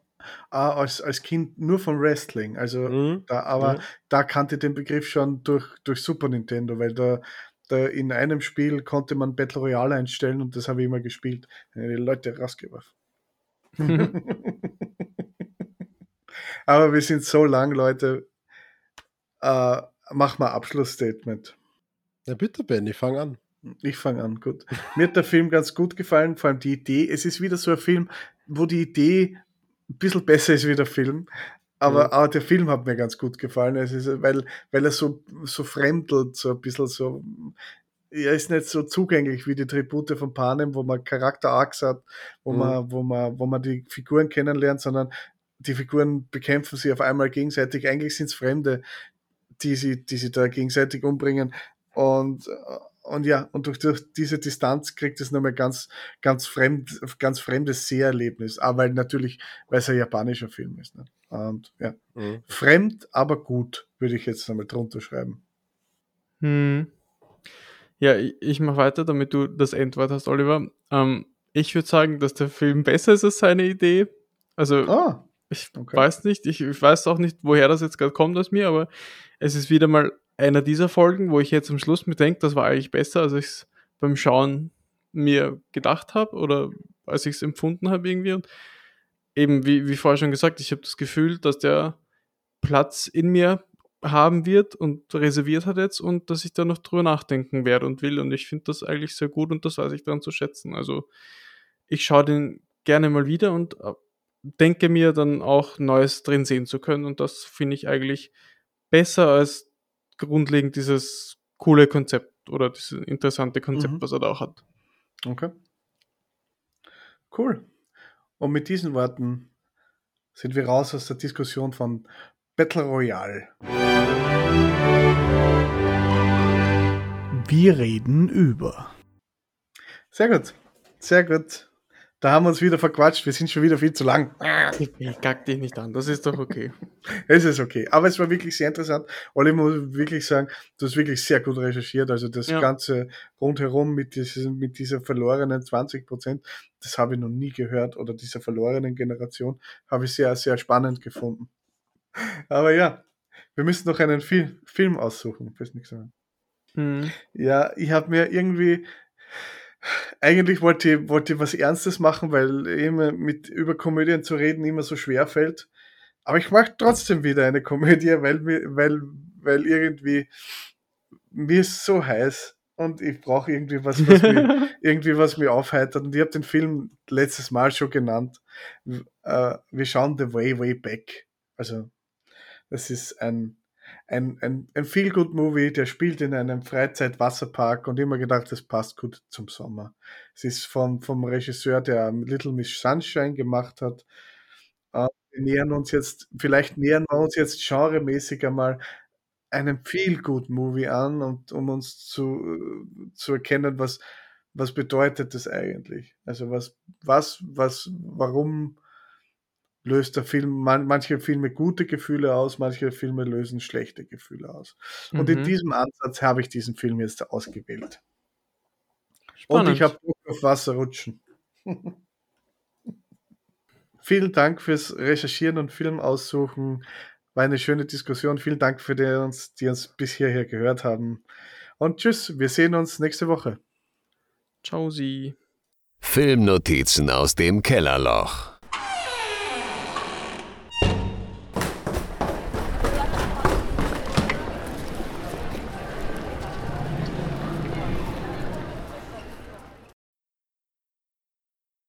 äh, als, als Kind nur vom Wrestling. Also Mhm. da, aber Ja. da kannte ich den Begriff schon durch, durch Super Nintendo, weil da, da in einem Spiel konnte man Battle Royale einstellen und das habe ich immer gespielt. Die Leute rausgeworfen. [LAUGHS] [LAUGHS] aber wir sind so lang, Leute. Äh, mach mal Abschlussstatement. Ja, bitte, Benny, fang an. Ich fange an, gut. Mir hat der Film ganz gut gefallen, vor allem die Idee. Es ist wieder so ein Film, wo die Idee ein bisschen besser ist wie der Film. Aber, Mhm. aber der Film hat mir ganz gut gefallen. Es ist, weil, weil er so, so fremdelt, so ein bisschen so. Er ist nicht so zugänglich wie die Tribute von Panem, wo man Charakter-Arcs hat, wo, Mhm. man, wo, man, wo man die Figuren kennenlernt, sondern die Figuren bekämpfen sich auf einmal gegenseitig. Eigentlich sind es Fremde, die sie, die sie da gegenseitig umbringen. Und, und ja, und durch, durch diese Distanz kriegt es nochmal ganz, ganz fremd, ganz fremdes Seherlebnis. Aber weil natürlich, weil es ein japanischer Film ist. Ne? Und ja, Mhm. fremd, aber gut, würde ich jetzt nochmal drunter schreiben. Hm. Ja, ich, ich mache weiter, damit du das Endwort hast, Oliver. Ähm, ich würde sagen, dass der Film besser ist als seine Idee. Also, Ah, ich okay. weiß nicht, ich, ich weiß auch nicht, woher das jetzt gerade kommt aus mir, aber es ist wieder mal einer dieser Folgen, wo ich jetzt am Schluss mir denke, das war eigentlich besser, als ich es beim Schauen mir gedacht habe oder als ich es empfunden habe irgendwie. Und eben, wie, wie vorher schon gesagt, ich habe das Gefühl, dass der Platz in mir haben wird und reserviert hat jetzt und dass ich da noch drüber nachdenken werde und will. Und ich finde das eigentlich sehr gut und das weiß ich dann zu schätzen. Also ich schaue den gerne mal wieder und äh, denke mir dann auch Neues drin sehen zu können. Und das finde ich eigentlich besser als grundlegend dieses coole Konzept oder dieses interessante Konzept, Mhm. was er da auch hat. Okay. Cool. Und mit diesen Worten sind wir raus aus der Diskussion von Battle Royale. Wir reden über. Sehr gut. Sehr gut. Da haben wir uns wieder verquatscht. Wir sind schon wieder viel zu lang. Ich, kack dich nicht an, das ist doch okay. [LAUGHS] Es ist okay. Aber es war wirklich sehr interessant. Olli muss wirklich sagen, du hast wirklich sehr gut recherchiert. Also das Ja. Ganze rundherum mit, diesem, mit dieser verlorenen 20 Prozent, das habe ich noch nie gehört. Oder dieser verlorenen Generation habe ich sehr, sehr spannend gefunden. Aber ja, wir müssen noch einen Fil Film aussuchen. Weiß nicht sagen. Hm. Ja, ich habe mir irgendwie, eigentlich wollte ich, wollte ich was Ernstes machen, weil immer mit über Komödien zu reden immer so schwer fällt. Aber ich mache trotzdem wieder eine Komödie, weil weil, weil irgendwie mir ist so heiß und ich brauche irgendwie was, was mir, [LAUGHS] irgendwie was mir aufheitert. Und ich habe den Film letztes Mal schon genannt. Äh, wir schauen The Way Way Back. Also das ist ein ein, ein, ein Feel-Good-Movie, der spielt in einem Freizeitwasserpark und immer gedacht, das passt gut zum Sommer. Es ist vom, vom Regisseur, der Little Miss Sunshine gemacht hat. Äh, wir nähern uns jetzt, vielleicht nähern wir uns jetzt genremäßig einmal einem Feel-Good-Movie an und um uns zu, zu erkennen, was, was bedeutet das eigentlich? Also was, was, was, warum löst der Film, man, manche Filme gute Gefühle aus, manche Filme lösen schlechte Gefühle aus. Und in Mhm. diesem Ansatz habe ich diesen Film jetzt ausgewählt. Und Spannend. ich habe Bock auf Wasser rutschen. [LAUGHS] Vielen Dank fürs Recherchieren und Film aussuchen. War eine schöne Diskussion. Vielen Dank für die uns, die uns bis hierher gehört haben. Und tschüss, wir sehen uns nächste Woche. Ciao, Sie. Filmnotizen aus dem Kellerloch.